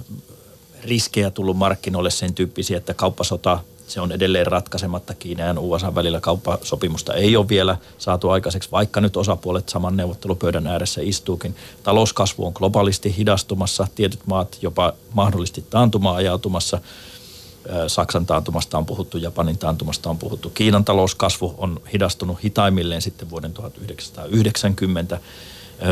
riskejä tullut markkinoille sen tyyppisiä, että kauppasota se on edelleen ratkaisematta. Kiinan ja USA välillä kauppasopimusta ei ole vielä saatu aikaiseksi, vaikka nyt osapuolet saman neuvottelupöydän ääressä istuukin. Talouskasvu on globaalisti hidastumassa, tietyt maat jopa mahdollisesti taantumaan ajautumassa. Saksan taantumasta on puhuttu, Japanin taantumasta on puhuttu. Kiinan talouskasvu on hidastunut hitaimmilleen sitten vuoden 1990.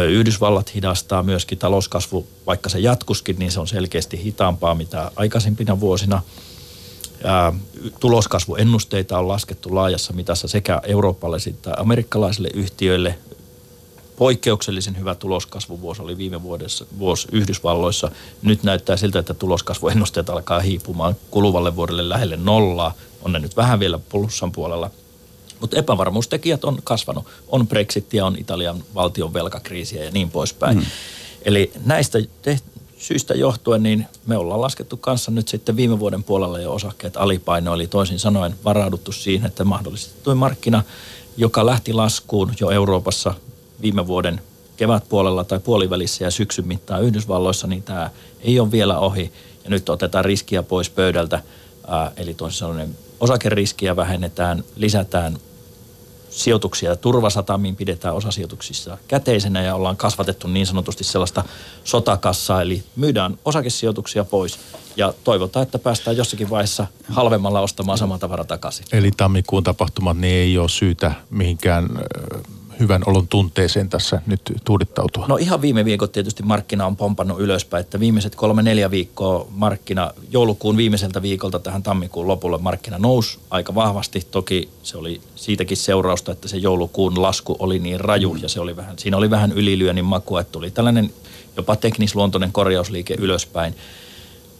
Yhdysvallat hidastaa myöskin talouskasvu, vaikka se jatkuskin, niin se on selkeästi hitaampaa mitä aikaisempina vuosina – tuloskasvuennusteita on laskettu laajassa mitassa sekä eurooppalaisille että amerikkalaisille yhtiöille. Poikkeuksellisen hyvä tuloskasvuvuosi oli viime vuodessa, vuosi Yhdysvalloissa. Nyt näyttää siltä, että tuloskasvuennusteet alkaa hiipumaan kuluvalle vuodelle lähelle nollaa. On ne nyt vähän vielä plussan puolella. Mutta epävarmuustekijät on kasvanut. On Brexitia, on Italian valtion velkakriisiä ja niin poispäin. Mm. Eli näistä syistä johtuen, niin me ollaan laskettu kanssa nyt sitten viime vuoden puolella jo osakkeet alipaino, eli toisin sanoen varauduttu siihen, että mahdollisesti tuo markkina, joka lähti laskuun jo Euroopassa viime vuoden kevätpuolella tai puolivälissä ja syksyn mittaan Yhdysvalloissa, niin tämä ei ole vielä ohi. Ja nyt otetaan riskiä pois pöydältä, eli toisin sanoen osakeriskiä vähennetään, lisätään sijoituksia turvasatamiin pidetään osasijoituksissa käteisenä ja ollaan kasvatettu niin sanotusti sellaista sotakassaa, eli myydään osakesijoituksia pois ja toivotaan, että päästään jossakin vaiheessa halvemmalla ostamaan sama tavara takaisin. Eli tammikuun tapahtumat niin ei ole syytä mihinkään hyvän olon tunteeseen tässä nyt tuudittautua? No ihan viime viikot tietysti markkina on pompannut ylöspäin, että viimeiset kolme neljä viikkoa markkina, joulukuun viimeiseltä viikolta tähän tammikuun lopulle markkina nousi aika vahvasti. Toki se oli siitäkin seurausta, että se joulukuun lasku oli niin raju ja se oli vähän, siinä oli vähän ylilyönnin makua, että tuli tällainen jopa teknisluontoinen korjausliike ylöspäin.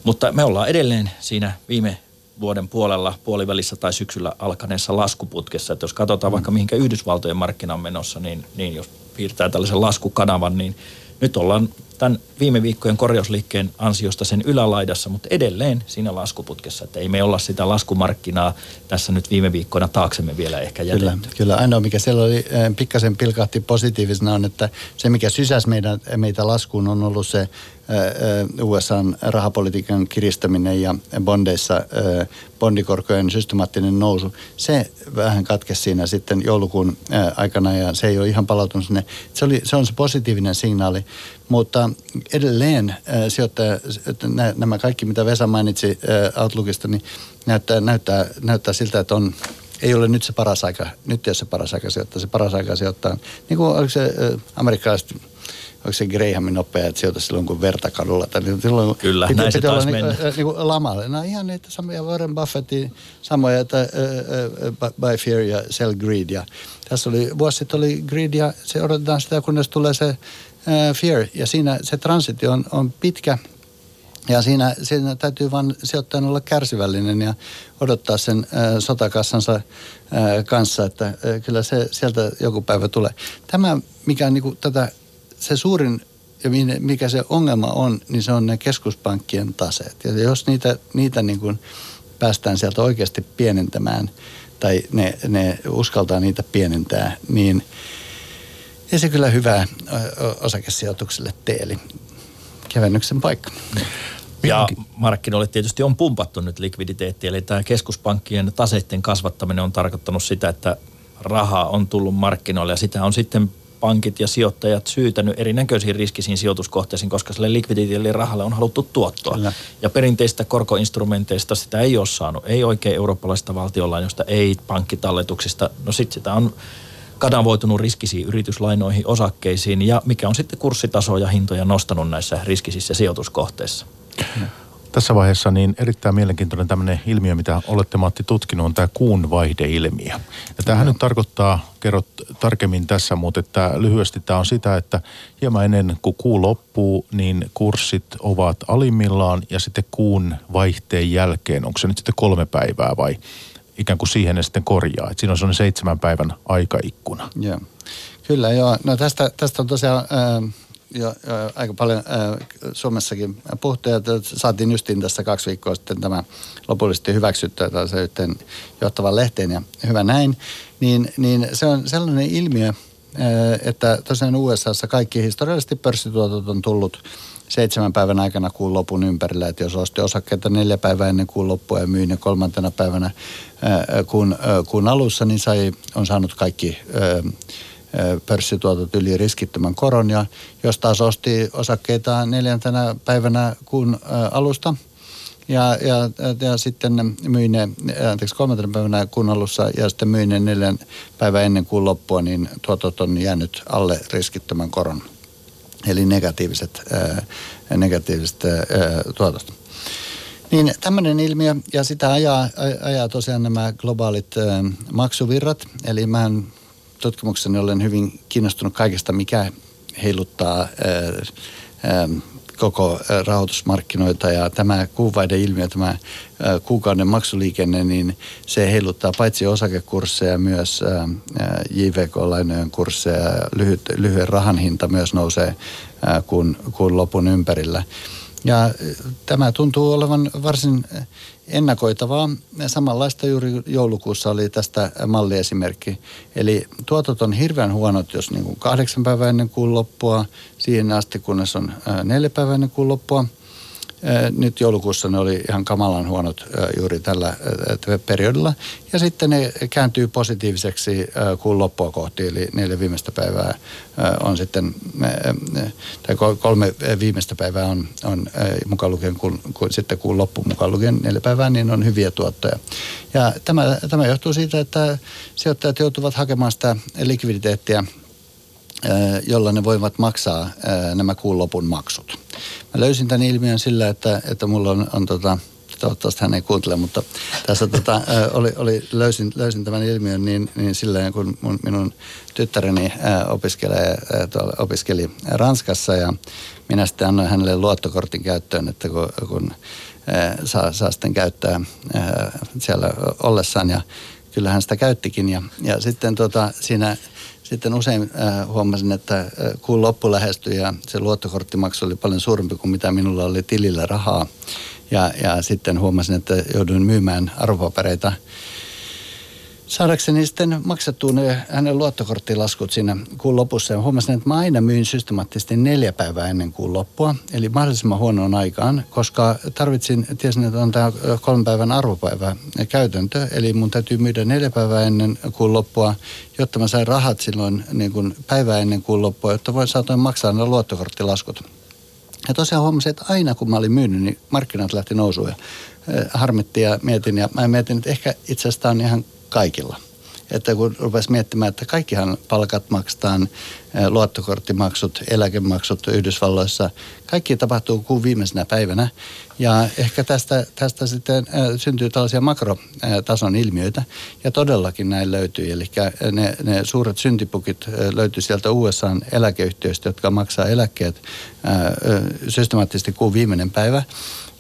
Mutta me ollaan edelleen siinä viime vuoden puolella, puolivälissä tai syksyllä alkaneessa laskuputkessa. Että jos katsotaan vaikka mihinkä Yhdysvaltojen markkina on menossa, niin, niin jos piirtää tällaisen laskukanavan, niin nyt ollaan tämän viime viikkojen korjausliikkeen ansiosta sen ylälaidassa, mutta edelleen siinä laskuputkessa. Että ei me olla sitä laskumarkkinaa tässä nyt viime viikkoina taaksemme vielä ehkä jätetty. Kyllä, kyllä. ainoa mikä siellä oli eh, pikkasen pilkahti positiivisena on, että se mikä sysäsi meidän, meitä laskuun on ollut se USAn rahapolitiikan kiristäminen ja bondeissa bondikorkojen systemaattinen nousu, se vähän katkesi siinä sitten joulukuun aikana ja se ei ole ihan palautunut sinne. Se, oli, se on se positiivinen signaali, mutta edelleen sijoittaja, nämä kaikki mitä Vesa mainitsi Outlookista, niin näyttää, näyttää, näyttää siltä, että on ei ole nyt se paras aika, nyt ei ole se paras aika sijoittaa, se paras aika sijoittaa. Niin kuin oliko se amerikkalaiset onko se Grahamin nopea, että sijoita silloin kun verta kadulla. Tai silloin, Kyllä, piti, näin piti se olla niin, niin, niin kuin lamalle. No ihan niitä samoja Warren Buffettin samoja, että uh, uh, buy fear ja sell greed. Ja tässä oli, vuosi sitten oli greed ja se odotetaan sitä, kunnes tulee se uh, fear. Ja siinä se transitio on, on pitkä, ja siinä, siinä täytyy vain sijoittajan olla kärsivällinen ja odottaa sen ä, sotakassansa ä, kanssa, että ä, kyllä se sieltä joku päivä tulee. Tämä, mikä on niin kuin, tätä, se suurin ja mikä se ongelma on, niin se on ne keskuspankkien taseet. Ja jos niitä, niitä niin kuin päästään sieltä oikeasti pienentämään tai ne, ne uskaltaa niitä pienentää, niin ei se kyllä hyvää osakesijoitukselle tee. Eli kevennyksen paikka. Ja markkinoille tietysti on pumpattu nyt likviditeetti, eli tämä keskuspankkien taseiden kasvattaminen on tarkoittanut sitä, että rahaa on tullut markkinoille ja sitä on sitten pankit ja sijoittajat syytänyt erinäköisiin riskisiin sijoituskohteisiin, koska sille likviditeetille rahalle on haluttu tuottoa. Kyllä. Ja perinteistä korkoinstrumenteista sitä ei ole saanut. Ei oikein eurooppalaisista valtionlainoista, ei pankkitalletuksista. No sitten sitä on kanavoitunut riskisiin yrityslainoihin, osakkeisiin ja mikä on sitten kurssitasoja ja hintoja nostanut näissä riskisissä sijoituskohteissa. Tässä vaiheessa niin erittäin mielenkiintoinen tämmöinen ilmiö, mitä olette Matti tutkinut, on tämä kuun vaihdeilmiö. Ja tämähän no. nyt tarkoittaa, kerrot tarkemmin tässä, mutta että lyhyesti tämä on sitä, että hieman ennen kuin kuu loppuu, niin kurssit ovat alimmillaan ja sitten kuun vaihteen jälkeen, onko se nyt sitten kolme päivää vai ikään kuin siihen ne sitten korjaa. Että siinä on sellainen seitsemän päivän aikaikkuna. Joo. Kyllä joo. No tästä, tästä on tosiaan... Äh jo, jo aika paljon Suomessakin puhuttu, ja saatiin justiin tässä kaksi viikkoa sitten tämä lopullisesti hyväksyttyä tällaisen yhteen johtavan lehteen, ja hyvä näin, niin, niin se on sellainen ilmiö, että tosiaan USAssa kaikki historiallisesti pörssituotot on tullut seitsemän päivän aikana kuun lopun ympärillä. Että jos osti osakkeita neljä päivää ennen kuun loppua ja myi ne kolmantena päivänä kuun, kuun alussa, niin sai, on saanut kaikki äh, pörssituotot yli riskittömän koron. Ja jos taas osti osakkeita neljäntenä päivänä kuun alusta ja, ja, ja sitten myi ne, anteeksi, kolmantena päivänä kuun alussa ja sitten myi ne neljän päivän ennen kuun loppua, niin tuotot on jäänyt alle riskittömän koron. Eli negatiiviset, ää, negatiiviset ää, tuotot. Niin tämmöinen ilmiö, ja sitä ajaa, ajaa tosiaan nämä globaalit ää, maksuvirrat. Eli mä en tutkimukseni olen hyvin kiinnostunut kaikesta, mikä heiluttaa koko rahoitusmarkkinoita ja tämä kuuvaiden ilmiö, tämä kuukauden maksuliikenne, niin se heiluttaa paitsi osakekursseja myös JVK-lainojen kursseja. Lyhyt, lyhyen rahan hinta myös nousee kuun, kuun lopun ympärillä. Ja tämä tuntuu olevan varsin ennakoitavaa. Samanlaista juuri joulukuussa oli tästä malliesimerkki. Eli tuotot on hirveän huonot, jos niin kuin kahdeksan päivää ennen kuun loppua, siihen asti kunnes on neljä päivää ennen kuun loppua – nyt joulukuussa ne oli ihan kamalan huonot juuri tällä periodilla. Ja sitten ne kääntyy positiiviseksi kuun loppua kohti, eli neljä viimeistä päivää on sitten, tai kolme viimeistä päivää on, on mukaan lukien, kun, kun, sitten kuun loppu mukaan lukien neljä päivää, niin on hyviä tuottoja. Ja tämä, tämä johtuu siitä, että sijoittajat joutuvat hakemaan sitä likviditeettiä jolla ne voivat maksaa nämä kuun lopun maksut. Mä löysin tämän ilmiön sillä, että, että mulla on, on tota, toivottavasti hän ei kuuntele, mutta tässä tota, oli, oli, löysin, löysin tämän ilmiön niin, niin silleen, kun mun, minun tyttäreni opiskelee, tuolla, opiskeli Ranskassa ja minä sitten annoin hänelle luottokortin käyttöön, että kun, kun saa, saa sitten käyttää siellä ollessaan ja kyllähän sitä käyttikin ja, ja sitten tota, siinä sitten usein äh, huomasin, että äh, kuun loppu lähestyi ja se luottokorttimaksu oli paljon suurempi kuin mitä minulla oli tilillä rahaa. Ja, ja sitten huomasin, että jouduin myymään arvopapereita saadakseni sitten maksettua ne hänen luottokorttilaskut siinä kuun lopussa. Ja huomasin, että mä aina myin systemaattisesti neljä päivää ennen kuun loppua, eli mahdollisimman huonoon aikaan, koska tarvitsin, tiesin, että on tämä kolmen päivän arvopäivä käytäntö, eli mun täytyy myydä neljä päivää ennen kuun loppua, jotta mä sain rahat silloin niin kuin päivää ennen kuun loppua, jotta voin saatoin maksaa ne luottokorttilaskut. Ja tosiaan huomasin, että aina kun mä olin myynyt, niin markkinat lähti nousuun ja harmitti ja mietin. Ja mä mietin, että ehkä itse asiassa on ihan kaikilla. että kun rupesi miettimään, että kaikkihan palkat maksetaan, luottokorttimaksut, eläkemaksut Yhdysvalloissa, kaikki tapahtuu kuun viimeisenä päivänä. Ja ehkä tästä, tästä sitten syntyy tällaisia makrotason ilmiöitä, ja todellakin näin löytyy. Eli ne, ne suuret syntipukit löytyy sieltä USAn eläkeyhtiöistä, jotka maksaa eläkkeet systemaattisesti kuun viimeinen päivä.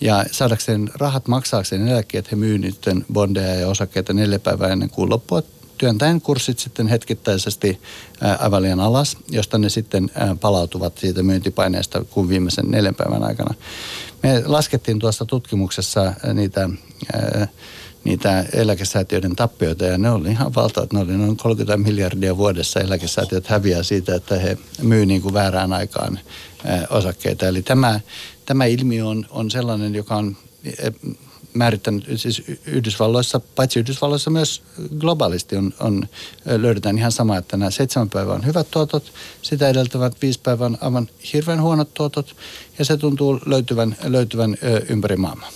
Ja saadakseen rahat maksaakseen eläkkeet, he myy niiden bondeja ja osakkeita neljä päivää ennen kuun loppua työntäen kurssit sitten hetkittäisesti aivan liian alas, josta ne sitten palautuvat siitä myyntipaineesta kuin viimeisen neljän päivän aikana. Me laskettiin tuossa tutkimuksessa niitä niitä eläkesäätiöiden tappioita ja ne oli ihan valtavat. Ne oli noin 30 miljardia vuodessa eläkesäätiöt häviää siitä, että he myy niin kuin väärään aikaan osakkeita. Eli tämä, tämä ilmiö on, on sellainen, joka on määrittänyt, siis Yhdysvalloissa, paitsi Yhdysvalloissa myös globaalisti on, on, löydetään ihan sama, että nämä seitsemän päivää on hyvät tuotot, sitä edeltävät viisi päivää on aivan hirveän huonot tuotot ja se tuntuu löytyvän, löytyvän ympäri maailmaa.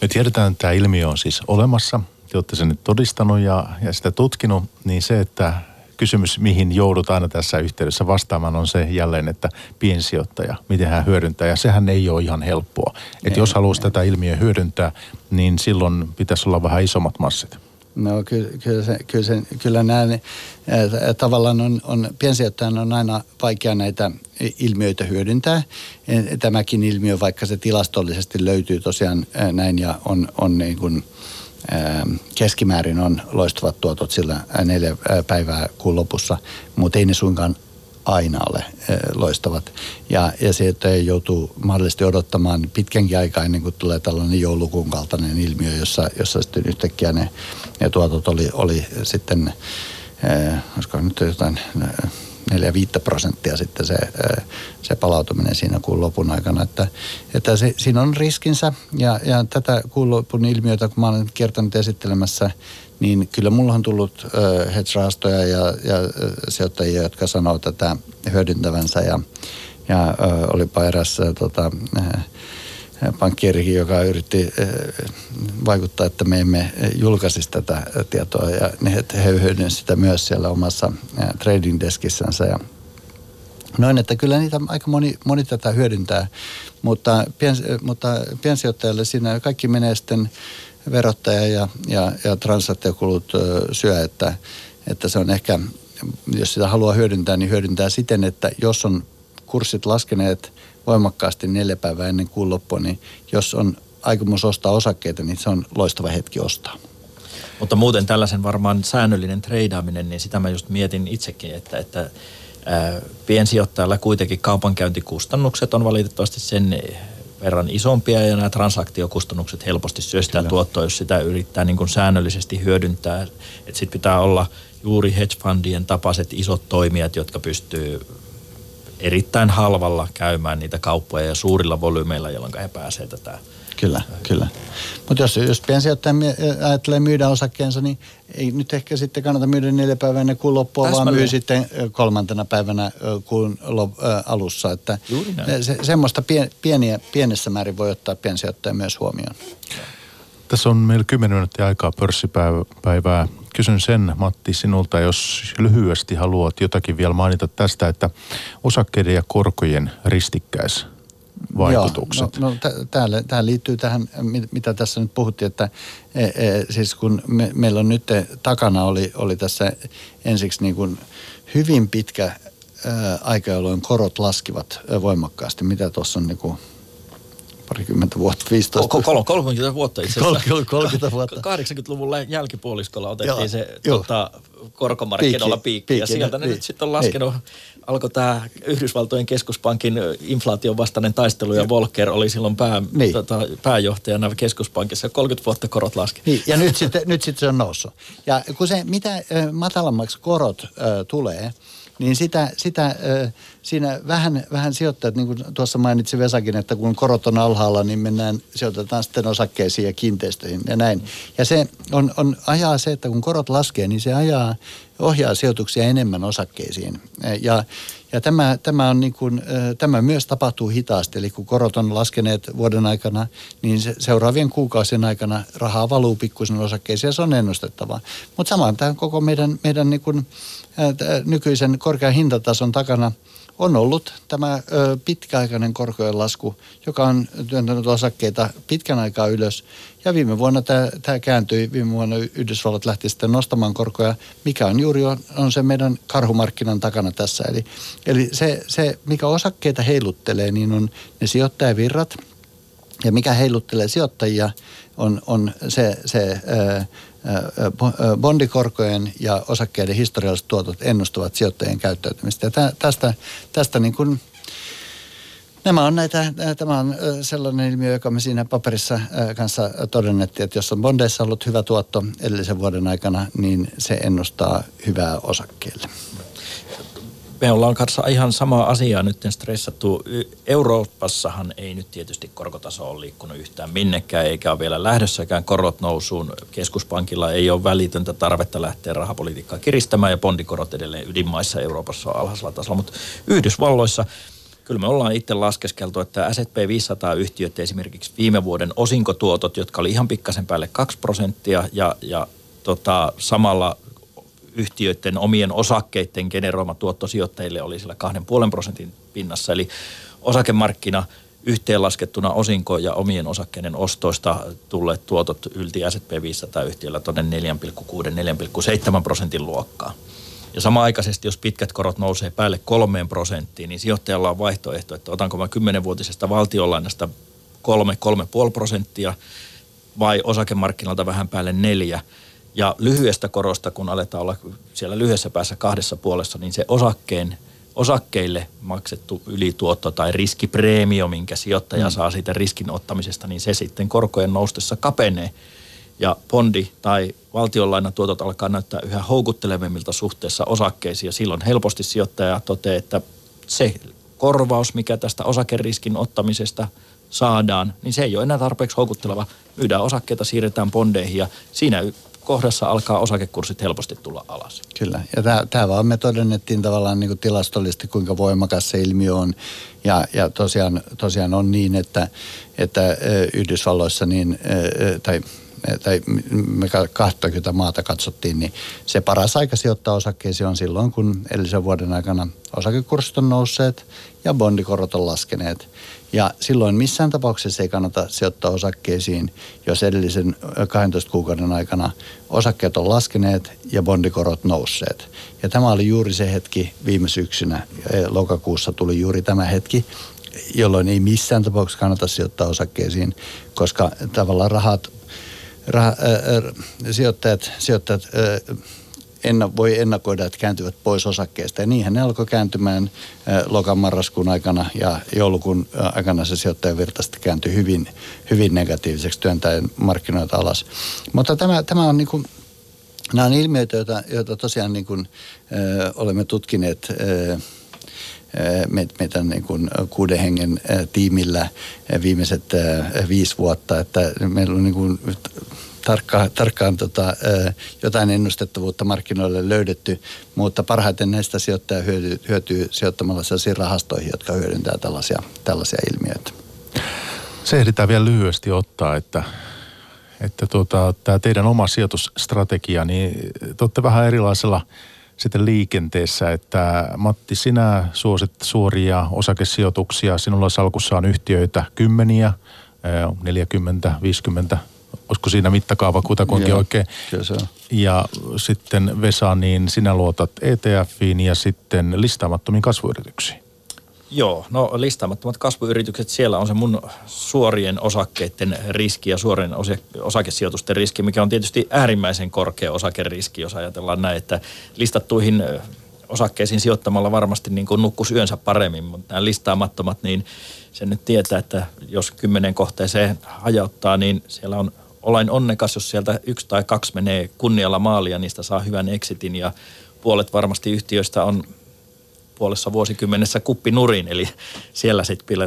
Me tiedetään, että tämä ilmiö on siis olemassa. Te olette sen nyt todistanut ja, ja sitä tutkinut, niin se, että kysymys, mihin joudut aina tässä yhteydessä vastaamaan, on se jälleen, että piensijoittaja, miten hän hyödyntää. Ja sehän ei ole ihan helppoa. Että jos haluaisi tätä ilmiöä hyödyntää, niin silloin pitäisi olla vähän isommat massit. No kyllä, kyllä, se, kyllä, se, kyllä nämä tavallaan on, on, piensijoittajan on aina vaikea näitä ilmiöitä hyödyntää. Tämäkin ilmiö, vaikka se tilastollisesti löytyy tosiaan näin ja on, on niin kuin, keskimäärin on loistavat tuotot sillä neljä päivää kuun lopussa, mutta ei ne suinkaan aina ole loistavat. Ja, ja se, että joutuu mahdollisesti odottamaan pitkänkin aikaa ennen kuin tulee tällainen joulukuun kaltainen ilmiö, jossa, jossa sitten yhtäkkiä ne, ne tuotot oli, oli sitten, äh, olisiko nyt jotain 4-5 prosenttia sitten se, se palautuminen siinä kuun lopun aikana. Että, että se, siinä on riskinsä ja, ja tätä kuun lopun ilmiötä, kun mä olen kertonut esittelemässä, niin kyllä mulla on tullut hedge-rahastoja ja, ja sijoittajia, jotka sanoo tätä hyödyntävänsä ja, ja äh, olipa eräs tota, pankkierikin, joka yritti vaikuttaa, että me emme julkaisisi tätä tietoa ja he hyödynsivät sitä myös siellä omassa trading deskissänsä ja Noin, että kyllä niitä aika moni, moni tätä hyödyntää, mutta, pien, mutta piensijoittajalle siinä kaikki menee sitten verottaja ja, ja, ja transaktiokulut syö, että, että se on ehkä, jos sitä haluaa hyödyntää, niin hyödyntää siten, että jos on kurssit laskeneet voimakkaasti neljä päivää ennen kuun loppua, niin jos on aikomus ostaa osakkeita, niin se on loistava hetki ostaa. Mutta muuten tällaisen varmaan säännöllinen treidaaminen, niin sitä mä just mietin itsekin, että, että ää, piensijoittajalla kuitenkin kaupankäyntikustannukset on valitettavasti sen verran isompia ja nämä transaktiokustannukset helposti syö sitä tuottoa, jos sitä yrittää niin kuin säännöllisesti hyödyntää. Sitten pitää olla juuri hedge fundien tapaiset isot toimijat, jotka pystyy erittäin halvalla käymään niitä kauppoja ja suurilla volyymeilla, jolloin he pääsee tätä Kyllä, kyllä. Mutta jos, jos piensijoittaja ajattelee myydä osakkeensa, niin ei nyt ehkä sitten kannata myydä neljä päivää ennen kuun loppua, Täsmälleen. vaan myy sitten kolmantena päivänä kuun alussa. Että se, semmoista pien, pieniä, pienessä määrin voi ottaa piensijoittaja myös huomioon. Tässä on meillä 10 minuuttia aikaa pörssipäivää. Kysyn sen, Matti, sinulta, jos lyhyesti haluat jotakin vielä mainita tästä, että osakkeiden ja korkojen ristikkäis vaikutukset. Joo, no, no täällä, tähän liittyy tähän, mitä tässä nyt puhuttiin, että e, e, siis kun me, meillä on nyt takana oli, oli tässä ensiksi niin kuin hyvin pitkä aika, jolloin korot laskivat voimakkaasti. Mitä tuossa on niin kuin parikymmentä vuotta, 15 Kol- 30 vuotta itse asiassa. 30 vuotta. 80-luvun jälkipuoliskolla otettiin joo, se tota, korkomarkkinoilla piikki, piikki, ja sieltä ne nyt sitten on laskenut. Ei. Alkoi tämä Yhdysvaltojen keskuspankin inflaation vastainen taistelu ja Volcker oli silloin pää, niin. tota, pääjohtajana keskuspankissa 30 vuotta korot laski. Niin, ja nyt sitten, nyt sitten se on noussut. Ja kun se, mitä matalammaksi korot äh, tulee, niin sitä, sitä siinä vähän, vähän sijoittajat, niin kuin tuossa mainitsi Vesakin, että kun korot on alhaalla, niin mennään, sijoitetaan sitten osakkeisiin ja kiinteistöihin ja näin. Ja se on, on ajaa se, että kun korot laskee, niin se ajaa, ohjaa sijoituksia enemmän osakkeisiin. Ja, ja tämä, tämä, on niin kuin, tämä myös tapahtuu hitaasti, eli kun korot on laskeneet vuoden aikana, niin se, seuraavien kuukausien aikana rahaa valuu pikkuisen osakkeisiin ja se on ennustettavaa. Mutta samaan tämän koko meidän, meidän niin kuin, nykyisen korkean hintatason takana on ollut tämä pitkäaikainen korkojen lasku, joka on työntänyt osakkeita pitkän aikaa ylös. Ja viime vuonna tämä, tämä kääntyi, viime vuonna Yhdysvallat lähti sitten nostamaan korkoja, mikä on juuri on, on se meidän karhumarkkinan takana tässä. Eli, eli se, se, mikä osakkeita heiluttelee, niin on ne sijoittajavirrat. Ja mikä heiluttelee sijoittajia, on, on se, se ää, bondikorkojen ja osakkeiden historialliset tuotot ennustavat sijoittajien käyttäytymistä. Ja tästä, tästä niin kuin, Nämä on näitä, tämä on sellainen ilmiö, joka me siinä paperissa kanssa todennettiin, että jos on bondeissa ollut hyvä tuotto edellisen vuoden aikana, niin se ennustaa hyvää osakkeelle me ollaan kanssa ihan sama asia nyt stressattu. Euroopassahan ei nyt tietysti korkotaso ole liikkunut yhtään minnekään, eikä ole vielä lähdössäkään korot nousuun. Keskuspankilla ei ole välitöntä tarvetta lähteä rahapolitiikkaa kiristämään ja bondikorot edelleen ydinmaissa Euroopassa on alhaisella tasolla. Mutta Yhdysvalloissa kyllä me ollaan itse laskeskeltu, että S&P 500-yhtiöt esimerkiksi viime vuoden osinkotuotot, jotka oli ihan pikkasen päälle 2 prosenttia ja, ja tota, samalla yhtiöiden omien osakkeiden generoima tuotto sijoittajille oli sillä 2,5 prosentin pinnassa. Eli osakemarkkina yhteenlaskettuna osinko- ja omien osakkeiden ostoista tulleet tuotot ylti S&P 500-yhtiöllä tuonne 4,6-4,7 prosentin luokkaa. Ja samaaikaisesti, jos pitkät korot nousee päälle kolmeen prosenttiin, niin sijoittajalla on vaihtoehto, että otanko mä kymmenenvuotisesta valtionlainasta 3-3,5 prosenttia vai osakemarkkinoilta vähän päälle neljä – ja lyhyestä korosta, kun aletaan olla siellä lyhyessä päässä kahdessa puolessa, niin se osakkeen, osakkeille maksettu ylituotto tai riskipreemio, minkä sijoittaja mm. saa siitä riskin ottamisesta, niin se sitten korkojen noustessa kapenee. Ja bondi tai valtionlainatuotot alkaa näyttää yhä houkuttelevimmilta suhteessa osakkeisiin ja silloin helposti sijoittaja toteaa, että se korvaus, mikä tästä osakeriskin ottamisesta saadaan, niin se ei ole enää tarpeeksi houkutteleva. Myydään osakkeita, siirretään bondeihin ja siinä kohdassa alkaa osakekurssit helposti tulla alas. Kyllä, ja tämä vaan me todennettiin tavallaan niin kuin tilastollisesti, kuinka voimakas se ilmiö on. Ja, ja tosiaan, tosiaan on niin, että, että Yhdysvalloissa niin, tai tai me 20 maata katsottiin, niin se paras aika sijoittaa osakkeisiin on silloin, kun edellisen vuoden aikana osakekurssit on nousseet ja bondikorot on laskeneet. Ja silloin missään tapauksessa ei kannata sijoittaa osakkeisiin, jos edellisen 12 kuukauden aikana osakkeet on laskeneet ja bondikorot nousseet. Ja tämä oli juuri se hetki viime syksynä, lokakuussa tuli juuri tämä hetki, jolloin ei missään tapauksessa kannata sijoittaa osakkeisiin, koska tavallaan rahat, rah, äh, sijoittajat, sijoittajat äh, enna, voi ennakoida, että kääntyvät pois osakkeesta. Ja niinhän ne alkoi kääntymään lokan marraskuun aikana ja joulukuun aikana se sijoittajavirta sitten kääntyi hyvin, hyvin negatiiviseksi työntäen markkinoita alas. Mutta tämä, tämä on niin kuin, nämä on ilmiöitä, joita, joita tosiaan niin kuin, ö, olemme tutkineet ö, meidän niin kuin kuuden hengen tiimillä viimeiset viisi vuotta, että meillä on niin kuin tarkkaan, tarkkaan tota, jotain ennustettavuutta markkinoille löydetty, mutta parhaiten näistä sijoittaja hyötyy, hyötyy sijoittamalla sellaisiin rahastoihin, jotka hyödyntää tällaisia, tällaisia ilmiöitä. Se ehditään vielä lyhyesti ottaa, että, että tuota, tämä teidän oma sijoitusstrategia, niin te olette vähän erilaisella sitten liikenteessä, että Matti, sinä suosit suoria osakesijoituksia. Sinulla salkussa on yhtiöitä kymmeniä, 40, 50 olisiko siinä mittakaava kutakuinkin Joo, oikein. se on. Ja sitten Vesa, niin sinä luotat ETFiin ja sitten listaamattomiin kasvuyrityksiin. Joo, no listaamattomat kasvuyritykset, siellä on se mun suorien osakkeiden riski ja suorien osakesijoitusten riski, mikä on tietysti äärimmäisen korkea osakeriski, jos ajatellaan näin, että listattuihin osakkeisiin sijoittamalla varmasti niin kuin nukkus yönsä paremmin, mutta nämä listaamattomat, niin sen nyt tietää, että jos kymmenen kohteeseen hajauttaa, niin siellä on olen onnekas, jos sieltä yksi tai kaksi menee kunnialla maalia, niistä saa hyvän exitin ja puolet varmasti yhtiöistä on puolessa vuosikymmenessä kuppinurin, eli siellä sitten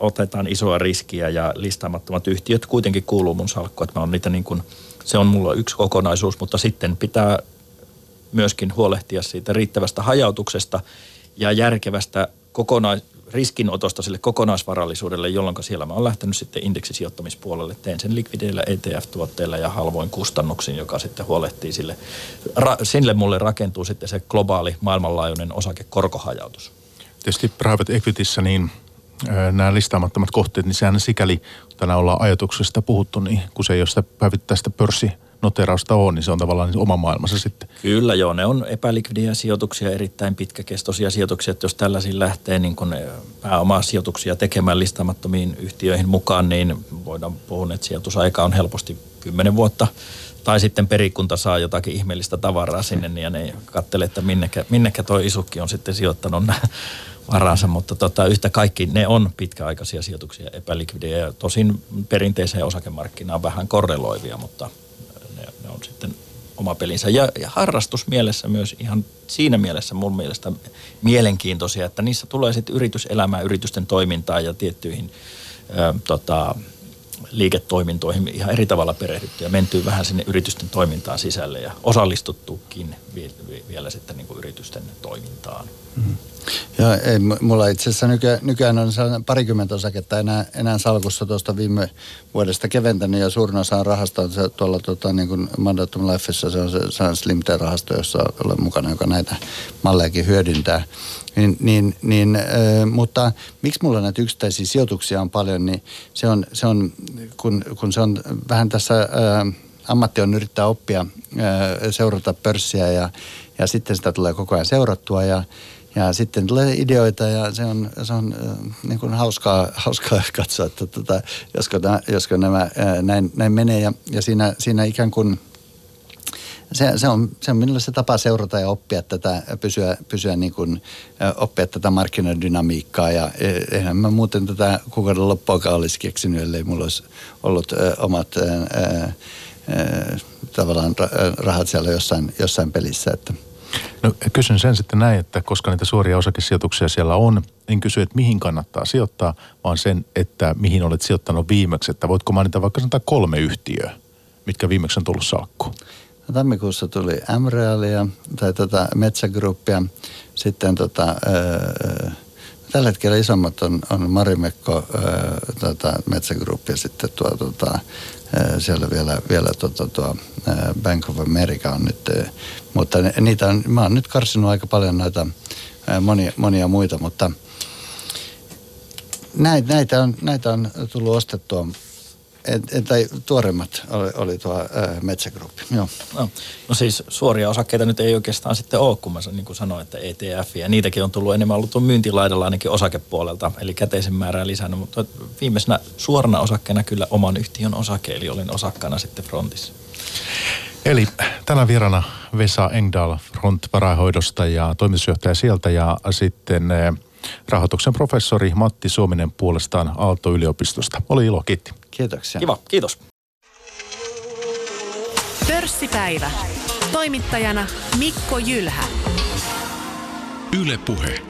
otetaan isoa riskiä ja listaamattomat yhtiöt kuitenkin kuuluu mun salkkuun, että mä on niitä niin kuin, se on mulla yksi kokonaisuus, mutta sitten pitää myöskin huolehtia siitä riittävästä hajautuksesta ja järkevästä kokonais, riskinotosta sille kokonaisvarallisuudelle, jolloin siellä mä oon lähtenyt sitten indeksisijoittamispuolelle. Teen sen likvideillä ETF-tuotteilla ja halvoin kustannuksin, joka sitten huolehtii sille. Ra, sille mulle rakentuu sitten se globaali maailmanlaajuinen osakekorkohajautus. Tietysti private equityssä niin nämä listaamattomat kohteet, niin sehän sikäli, tänään ollaan ajatuksesta puhuttu, niin kun se ei ole sitä päivittäistä pörssi noterausta on, niin se on tavallaan niin oma maailmansa sitten. Kyllä joo, ne on epälikvidiä sijoituksia, erittäin pitkäkestoisia sijoituksia, että jos tällaisiin lähtee niin kun pääomaa sijoituksia tekemään listaamattomiin yhtiöihin mukaan, niin voidaan puhua, että sijoitusaika on helposti 10 vuotta. Tai sitten perikunta saa jotakin ihmeellistä tavaraa sinne niin ne katselee, että minnekä, minnekä toi isukki on sitten sijoittanut nämä varansa, mutta tota, yhtä kaikki ne on pitkäaikaisia sijoituksia epälikvidejä ja tosin perinteiseen osakemarkkinaan vähän korreloivia, mutta on sitten oma pelinsä. Ja, ja harrastusmielessä myös ihan siinä mielessä mun mielestä mielenkiintoisia, että niissä tulee sitten yrityselämää, yritysten toimintaa ja tiettyihin ö, tota, liiketoimintoihin ihan eri tavalla perehdytty ja mentyy vähän sinne yritysten toimintaan sisälle ja osallistuttukin vielä sitten niin kuin yritysten toimintaan. Mm-hmm. Joo, ei, mulla itse asiassa nyky, nykyään on parikymmentä osaketta enää, enää salkussa tuosta viime vuodesta keventänyt ja suurin osa rahasta on se tuolla tota, niin kuin Mandatum Lifeissa, se on se, se on Slim rahasto jossa olen mukana, joka näitä mallejakin hyödyntää. Niin, niin, niin, äh, mutta miksi mulla näitä yksittäisiä sijoituksia on paljon, niin se on, se on kun, kun se on vähän tässä... Äh, ammatti on yrittää oppia, äh, seurata pörssiä ja, ja sitten sitä tulee koko ajan seurattua ja ja sitten tulee ideoita ja se on, se on niin kuin hauskaa, hauskaa katsoa, että tota, josko, nämä, josko nämä näin, näin menee. Ja, ja siinä, siinä ikään kuin se, se, on, se on minulle se tapa seurata ja oppia tätä, pysyä, pysyä niin kuin, oppia tätä markkinadynamiikkaa. Ja e, eihän mä muuten tätä kuukauden loppuakaan olisi keksinyt, ellei mulla olisi ollut ö, omat ö, ö, tavallaan rahat siellä jossain, jossain pelissä. Että – No kysyn sen sitten näin, että koska niitä suoria osakesijoituksia siellä on, en kysy, että mihin kannattaa sijoittaa, vaan sen, että mihin olet sijoittanut viimeksi. Että voitko mainita vaikka sanotaan kolme yhtiöä, mitkä viimeksi on tullut salkkuun? No, tammikuussa tuli Amrealia tai tota Metsägruppia, sitten tota, öö, tällä hetkellä isommat on, on Marimekko, öö, tota, Metsägruppi ja sitten tuo tota, siellä vielä, vielä tuo, tuo Bank of America on nyt, mutta niitä on, mä oon nyt karsinut aika paljon näitä monia, monia muita, mutta näitä, näitä, on, näitä on tullut ostettua tai tuoreimmat oli, oli tuo ää, Metsägruppi, joo. No, no siis suoria osakkeita nyt ei oikeastaan sitten ole, kun mä niin kuin sanoin, että ETF ja niitäkin on tullut enemmän ollut tuon myyntilaidalla ainakin osakepuolelta, eli käteisen määrää lisännyt, mutta viimeisenä suorana osakkeena kyllä oman yhtiön osake, eli olin osakkana sitten frontissa. Eli tänä vierana Vesa Engdahl front ja toimitusjohtaja sieltä ja sitten rahoituksen professori Matti Suominen puolestaan Aalto-yliopistosta. Oli ilo, kiitti. Kiitoksia. Kiva, kiitos. Pörssipäivä. Toimittajana Mikko Jylhä. Yle Puhe.